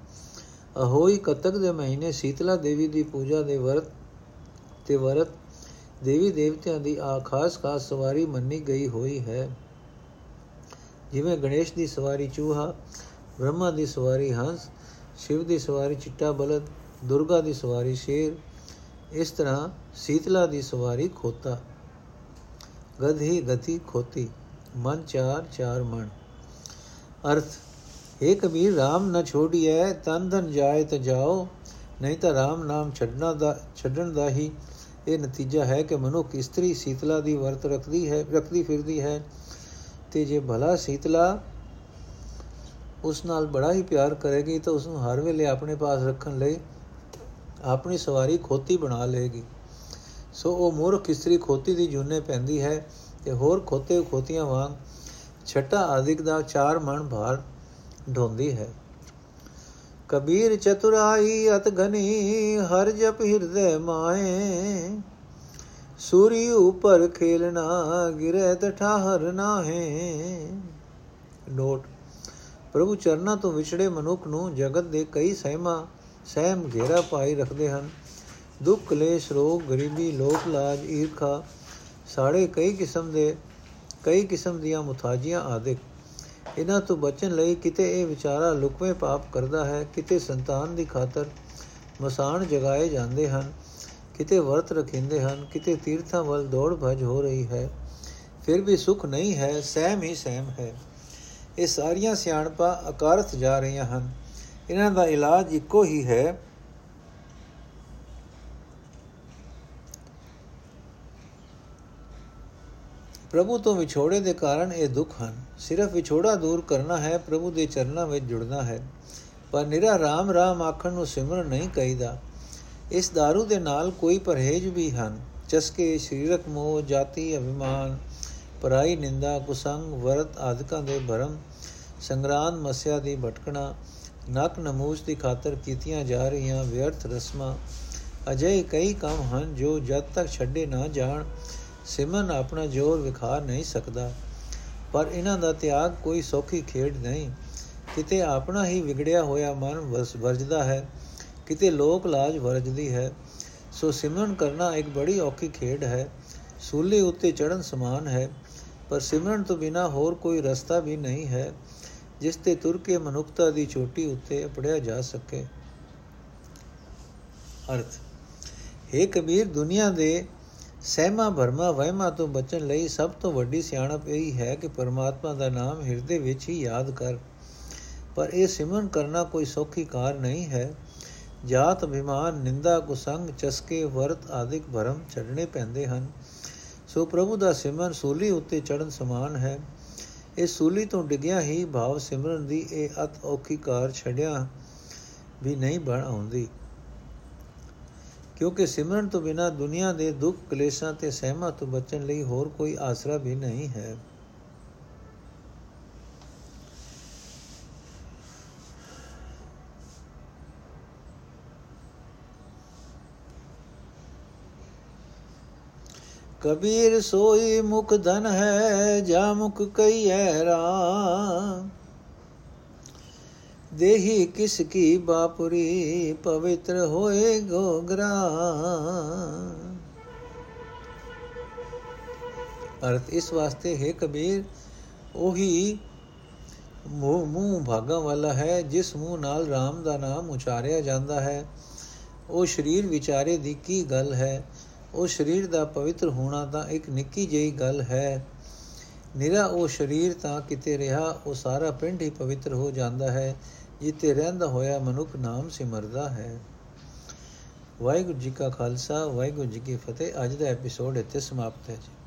ਅਹੋਈ ਕਤਕ ਦੇ ਮਹੀਨੇ ਸੀਤਲਾ ਦੇਵੀ ਦੀ ਪੂਜਾ ਦੇ ਵਰਤ ਤੇ ਵਰਤ ਦੇਵੀ ਦੇਵਤਿਆਂ ਦੀ ਆ ਖਾਸ ਖਾਸ ਸਵਾਰੀ ਮੰਨੀ ਗਈ ਹੋਈ ਹੈ। ਜਿਵੇਂ ਗਣੇਸ਼ ਦੀ ਸਵਾਰੀ ਚੂਹਾ ਬ੍ਰਹਮਾ ਦੀ ਸਵਾਰੀ, ਹੰਸ, ਸ਼ਿਵ ਦੀ ਸਵਾਰੀ, ਚਿੱਟਾ ਬਲਦ, ਦੁਰਗਾ ਦੀ ਸਵਾਰੀ, ਸ਼ੇਰ, ਇਸ ਤਰ੍ਹਾਂ ਸੀਤਲਾ ਦੀ ਸਵਾਰੀ ਖੋਤਾ। ਗਧੀ ਗਤੀ ਖੋਤੀ। ਮਨ ਚਾਰ ਚਾਰ ਮਨ ਅਰਥ ਏ ਕਬੀਰ RAM ਨ ਛੋੜੀਐ, ਤਨ ਧਨ ਜਾਏ ਤੇ ਜਾਓ, ਨਹੀਂ ਤਾਂ RAM ਨਾਮ ਛੱਡਣਾ ਦਾ, ਛੱਡਣ ਦਾ ਹੀ ਇਹ ਨਤੀਜਾ ਹੈ ਕਿ ਮਨੁੱਖ ਇਸਤਰੀ ਸੀਤਲਾ ਦੀ ਵਰਤ ਰੱਖਦੀ ਹੈ, ਰੱਖਦੀ ਫਿਰਦੀ ਹੈ। ਤੇ ਜੇ ਭਲਾ ਸੀਤਲਾ ਉਸ ਨਾਲ ਬੜਾ ਹੀ ਪਿਆਰ ਕਰੇਗੀ ਤਾਂ ਉਸ ਨੂੰ ਹਰ ਵੇਲੇ ਆਪਣੇ ਪਾਸ ਰੱਖਣ ਲਈ ਆਪਣੀ ਸਵਾਰੀ ਖੋਤੀ ਬਣਾ ਲਏਗੀ। ਸੋ ਉਹ ਮੂਰਖ ਇਸਤਰੀ ਖੋਤੀ ਦੀ ਜੁਨੇ ਪੈਂਦੀ ਹੈ ਤੇ ਹੋਰ ਖੋਤੇ ਖੋਤੀਆਂ ਵਾਂਗ ਛਟਾ ਆਦਿਕ ਦਾ ਚਾਰ ਮਣ ਭਾਰ ਢੋਂਦੀ ਹੈ। ਕਬੀਰ ਚਤੁਰਾਈ ਅਤ ਘਨੀ ਹਰ ਜਪ ਹਿਰਦੇ ਮਾਏ, ਸੂਰੀ ਉਪਰ ਖੇਲਣਾ ਗਿਰੇ ਤਠਾਹਰ ਨਾਹੇ। ਨੋਟ ਪ੍ਰਭੂ ਚਰਨਾਂ ਤੋਂ ਵਿਛੜੇ ਮਨੁੱਖ ਨੂੰ ਜਗਤ ਦੇ ਕਈ ਸਹਿਮਾ, ਸਹਿਮ ਘੇਰਾ ਪਾਈ ਰੱਖਦੇ ਹਨ। ਦੁੱਖ, ਕਲੇਸ਼, ਰੋਗ, ਗਰੀਬੀ ਲੋਕ ਲਾਜ, ਈਰਖਾ, ਸਾੜੇ ਕਈ ਕਿਸਮ ਦੇ, ਕਈ ਕਿਸਮ ਦੀਆਂ ਮੁਤਾਜੀਆਂ ਆਦਿਕ ਇਹਨਾਂ ਤੋਂ ਬਚਣ ਲਈ ਕਿਤੇ ਇਹ ਵਿਚਾਰਾ ਲੁਕਵੇਂ ਪਾਪ ਕਰਦਾ ਹੈ, ਕਿਤੇ ਸੰਤਾਨ ਦੀ ਖਾਤਰ ਮਸਾਨ ਜਗਾਏ ਜਾਂਦੇ ਹਨ, ਕਿਤੇ ਵਰਤ ਰਖਿੰਦੇ ਹਨ, ਕਿਤੇ ਤੀਰਥਾਂ ਵੱਲ ਦੌੜ ਭਜ ਹੋ ਰਹੀ ਹੈ। ਫਿਰ ਵੀ ਸੁਖ ਨਹੀਂ ਹੈ, ਸਹਿਮ ਹੀ ਸਹਿਮ ਹੈ। ਇਹ ਸਾਰੀਆਂ ਸਿਆਣਪਾਂ ਅਕਾਰਥ ਜਾ ਰਹੀਆਂ ਹਨ। ਇਹਨਾਂ ਦਾ ਇਲਾਜ ਇੱਕੋ ਹੀ ਹੈ। ਪ੍ਰਭੂ ਤੋਂ ਵਿਛੋੜੇ ਦੇ ਕਾਰਨ ਇਹ ਦੁੱਖ ਹਨ। ਸਿਰਫ ਵਿਛੋੜਾ ਦੂਰ ਕਰਨਾ ਹੈ, ਪ੍ਰਭੂ ਦੇ ਚਰਨਾਂ ਵਿੱਚ ਜੁੜਨਾ ਹੈ। ਪਰ ਨਿਰਾ ਰਾਮ ਰਾਮ ਆਖਣ ਨੂੰ ਸਿਮਰਨ ਨਹੀਂ ਕਹੀਦਾ। ਇਸ दारू ਦੇ ਨਾਲ ਕੋਈ ਪਰਹੇਜ ਵੀ ਹਨ। ਚਸਕੇ, ਸਰੀਰਕ ਮੋਹ, ਜਾਤੀ ਅਭਿਮਾਨ ਪਰਾਈ ਨਿੰਦਾ ਕੁਸੰਗ ਵਰਤ ਆਦਿਕਾਂ ਦੇ ਭਰਮ, ਸੰਗਰਾਂਦ ਮਸਿਆ ਦੀ ਭਟਕਣਾ, ਨਕ ਨਮੂਸ ਦੀ ਖਾਤਰ ਕੀਤੀਆਂ ਜਾ ਰਹੀਆਂ ਵਿਅਰਥ ਰਸਮਾਂ ਅਜੇ ਕਈ ਕੰਮ ਹਨ ਜੋ ਜਦ ਤੱਕ ਛੱਡੇ ਨਾ ਜਾਣ ਸਿਮਨ ਆਪਣਾ ਜੋਰ ਵਿਖਾ ਨਹੀਂ ਸਕਦਾ। ਪਰ ਇਹਨਾਂ ਦਾ ਤਿਆਗ ਕੋਈ ਸੌਖੀ ਖੇਡ ਨਹੀਂ। ਕਿਤੇ ਆਪਣਾ ਹੀ ਵਿਗੜਿਆ ਹੋਇਆ ਮਨ ਵਰਜਦਾ ਹੈ, ਕਿਤੇ ਲੋਕ ਲਾਜ ਵਰਜਦੀ ਹੈ, ਸੋ ਸਿਮਰਨ ਕਰਨਾ ਇੱਕ ਬੜੀ ਔਖੀ ਖੇਡ ਹੈ। ਸੂਲੇ ਉੱਤੇ ਚੜਨ ਸਮਾਨ ਹੈ। ਪਰ ਸਿਮਰਨ ਤੋਂ ਬਿਨਾ ਹੋਰ ਕੋਈ ਰਸਤਾ ਵੀ ਨਹੀਂ ਹੈ, ਜਿਸ ਤੇ ਤੁਰ ਕੇ ਮਨੁੱਖਤਾ ਦੀ ਚੋਟੀ ਉੱਤੇ ਅਪੜਿਆ ਜਾ ਸਕੇ। ਅਰਥ, ਹੈ ਕਬੀਰ, ਦੁਨੀਆ ਦੇ ਸਹਿਮਾ, ਭਰਮਾ, ਵਹਿਮਾ ਤੋਂ ਬਚਣ ਲਈ ਸਭ ਤੋਂ ਵੱਡੀ ਸਿਆਣਪ ਇਹ ਹੈ ਕਿ ਪਰਮਾਤਮਾ ਦਾ ਨਾਮ ਹਿਰਦੇ ਵਿੱਚ ਹੀ ਯਾਦ ਕਰ। ਪਰ ਇਹ ਸਿਮਰਨ ਕਰਨਾ ਕੋਈ ਸੌਖੀ ਕਾਰ ਨਹੀਂ ਹੈ। ਜਾਤ, ਅਭਿਮਾਨ, ਨਿੰਦਾ, ਕੁਸੰਗ, ਚਸਕੇ, ਵਰਤ ਆਦਿਕ ਭਰਮ ਛੱਡਣੇ ਪੈਂਦੇ ਹਨ। ਸੋ ਪ੍ਰਭੂ ਦਾ ਸਿਮਰਨ ਸੂਲੀ ਉੱਤੇ ਚੜਨ ਸਮਾਨ ਹੈ। ਇਹ ਸੂਲੀ ਤੋਂ ਡਿੱਗਿਆ ਹੀ ਭਾਵ ਸਿਮਰਨ ਦੀ ਇਹ ਅਤ ਔਖੀ ਕਾਰ ਛੱਡਿਆ ਵੀ ਨਹੀਂ ਬਣ ਆਉਂਦੀ। ਕਿਉਂਕਿ ਸਿਮਰਨ ਤੋਂ ਬਿਨਾ ਦੁਨੀਆ ਦੇ ਦੁੱਖ ਕਲੇਸ਼ਾਂ ਤੇ ਸਹਿਮਾ ਤੋਂ ਬਚਣ ਲਈ ਹੋਰ ਕੋਈ ਆਸਰਾ ਵੀ ਨਹੀਂ ਹੈ। ਕਬੀਰ ਸੋਈ ਮੁਖ ਧਨ ਹੈ, ਜਾ ਮੁਖ ਕਈ ਹੈ ਰਾ ਦੇਹੀ ਕਿਸ ਕੀ ਬਾਪੁਰੀ, ਪਵਿੱਤਰ ਹੋਏ ਗੋਗਰਾ ਅਰਥ ਇਸ ਵਾਸਤੇ ਹੈ ਕਬੀਰ, ਉਹੀ ਮੂੰਹ ਮੂੰਹ ਭਾਗਾ ਵਾਲਾ ਹੈ, ਜਿਸ ਮੂੰਹ ਨਾਲ RAM ਦਾ ਨਾਮ ਉਚਾਰਿਆ ਜਾਂਦਾ ਹੈ। ਉਹ ਸਰੀਰ ਵਿਚਾਰੇ ਦੀ ਕੀ ਗੱਲ ਹੈ? ਉਹ ਸਰੀਰ ਦਾ ਪਵਿੱਤਰ ਹੋਣਾ ਤਾਂ ਇੱਕ ਨਿੱਕੀ ਜਿਹੀ ਗੱਲ ਹੈ। ਨਿਰਾ ਉਹ ਸਰੀਰ ਤਾਂ ਕਿਤੇ ਰਿਹਾ, ਉਹ ਸਾਰਾ ਪਿੰਡ ਹੀ ਪਵਿੱਤਰ ਹੋ ਜਾਂਦਾ ਹੈ, ਜਿੱਥੇ ਰਹਿੰਦਾ ਹੋਇਆ ਮਨੁੱਖ ਨਾਮ ਸਿਮਰਦਾ ਹੈ। ਵਾਹਿਗੁਰੂ ਜੀ ਕਾ ਖਾਲਸਾ, ਵਾਹਿਗੁਰੂ ਜੀ ਕੀ ਫਤਿਹ। ਅੱਜ ਦਾ ਐਪੀਸੋਡ ਇੱਥੇ ਸਮਾਪਤ ਹੈ ਜੀ।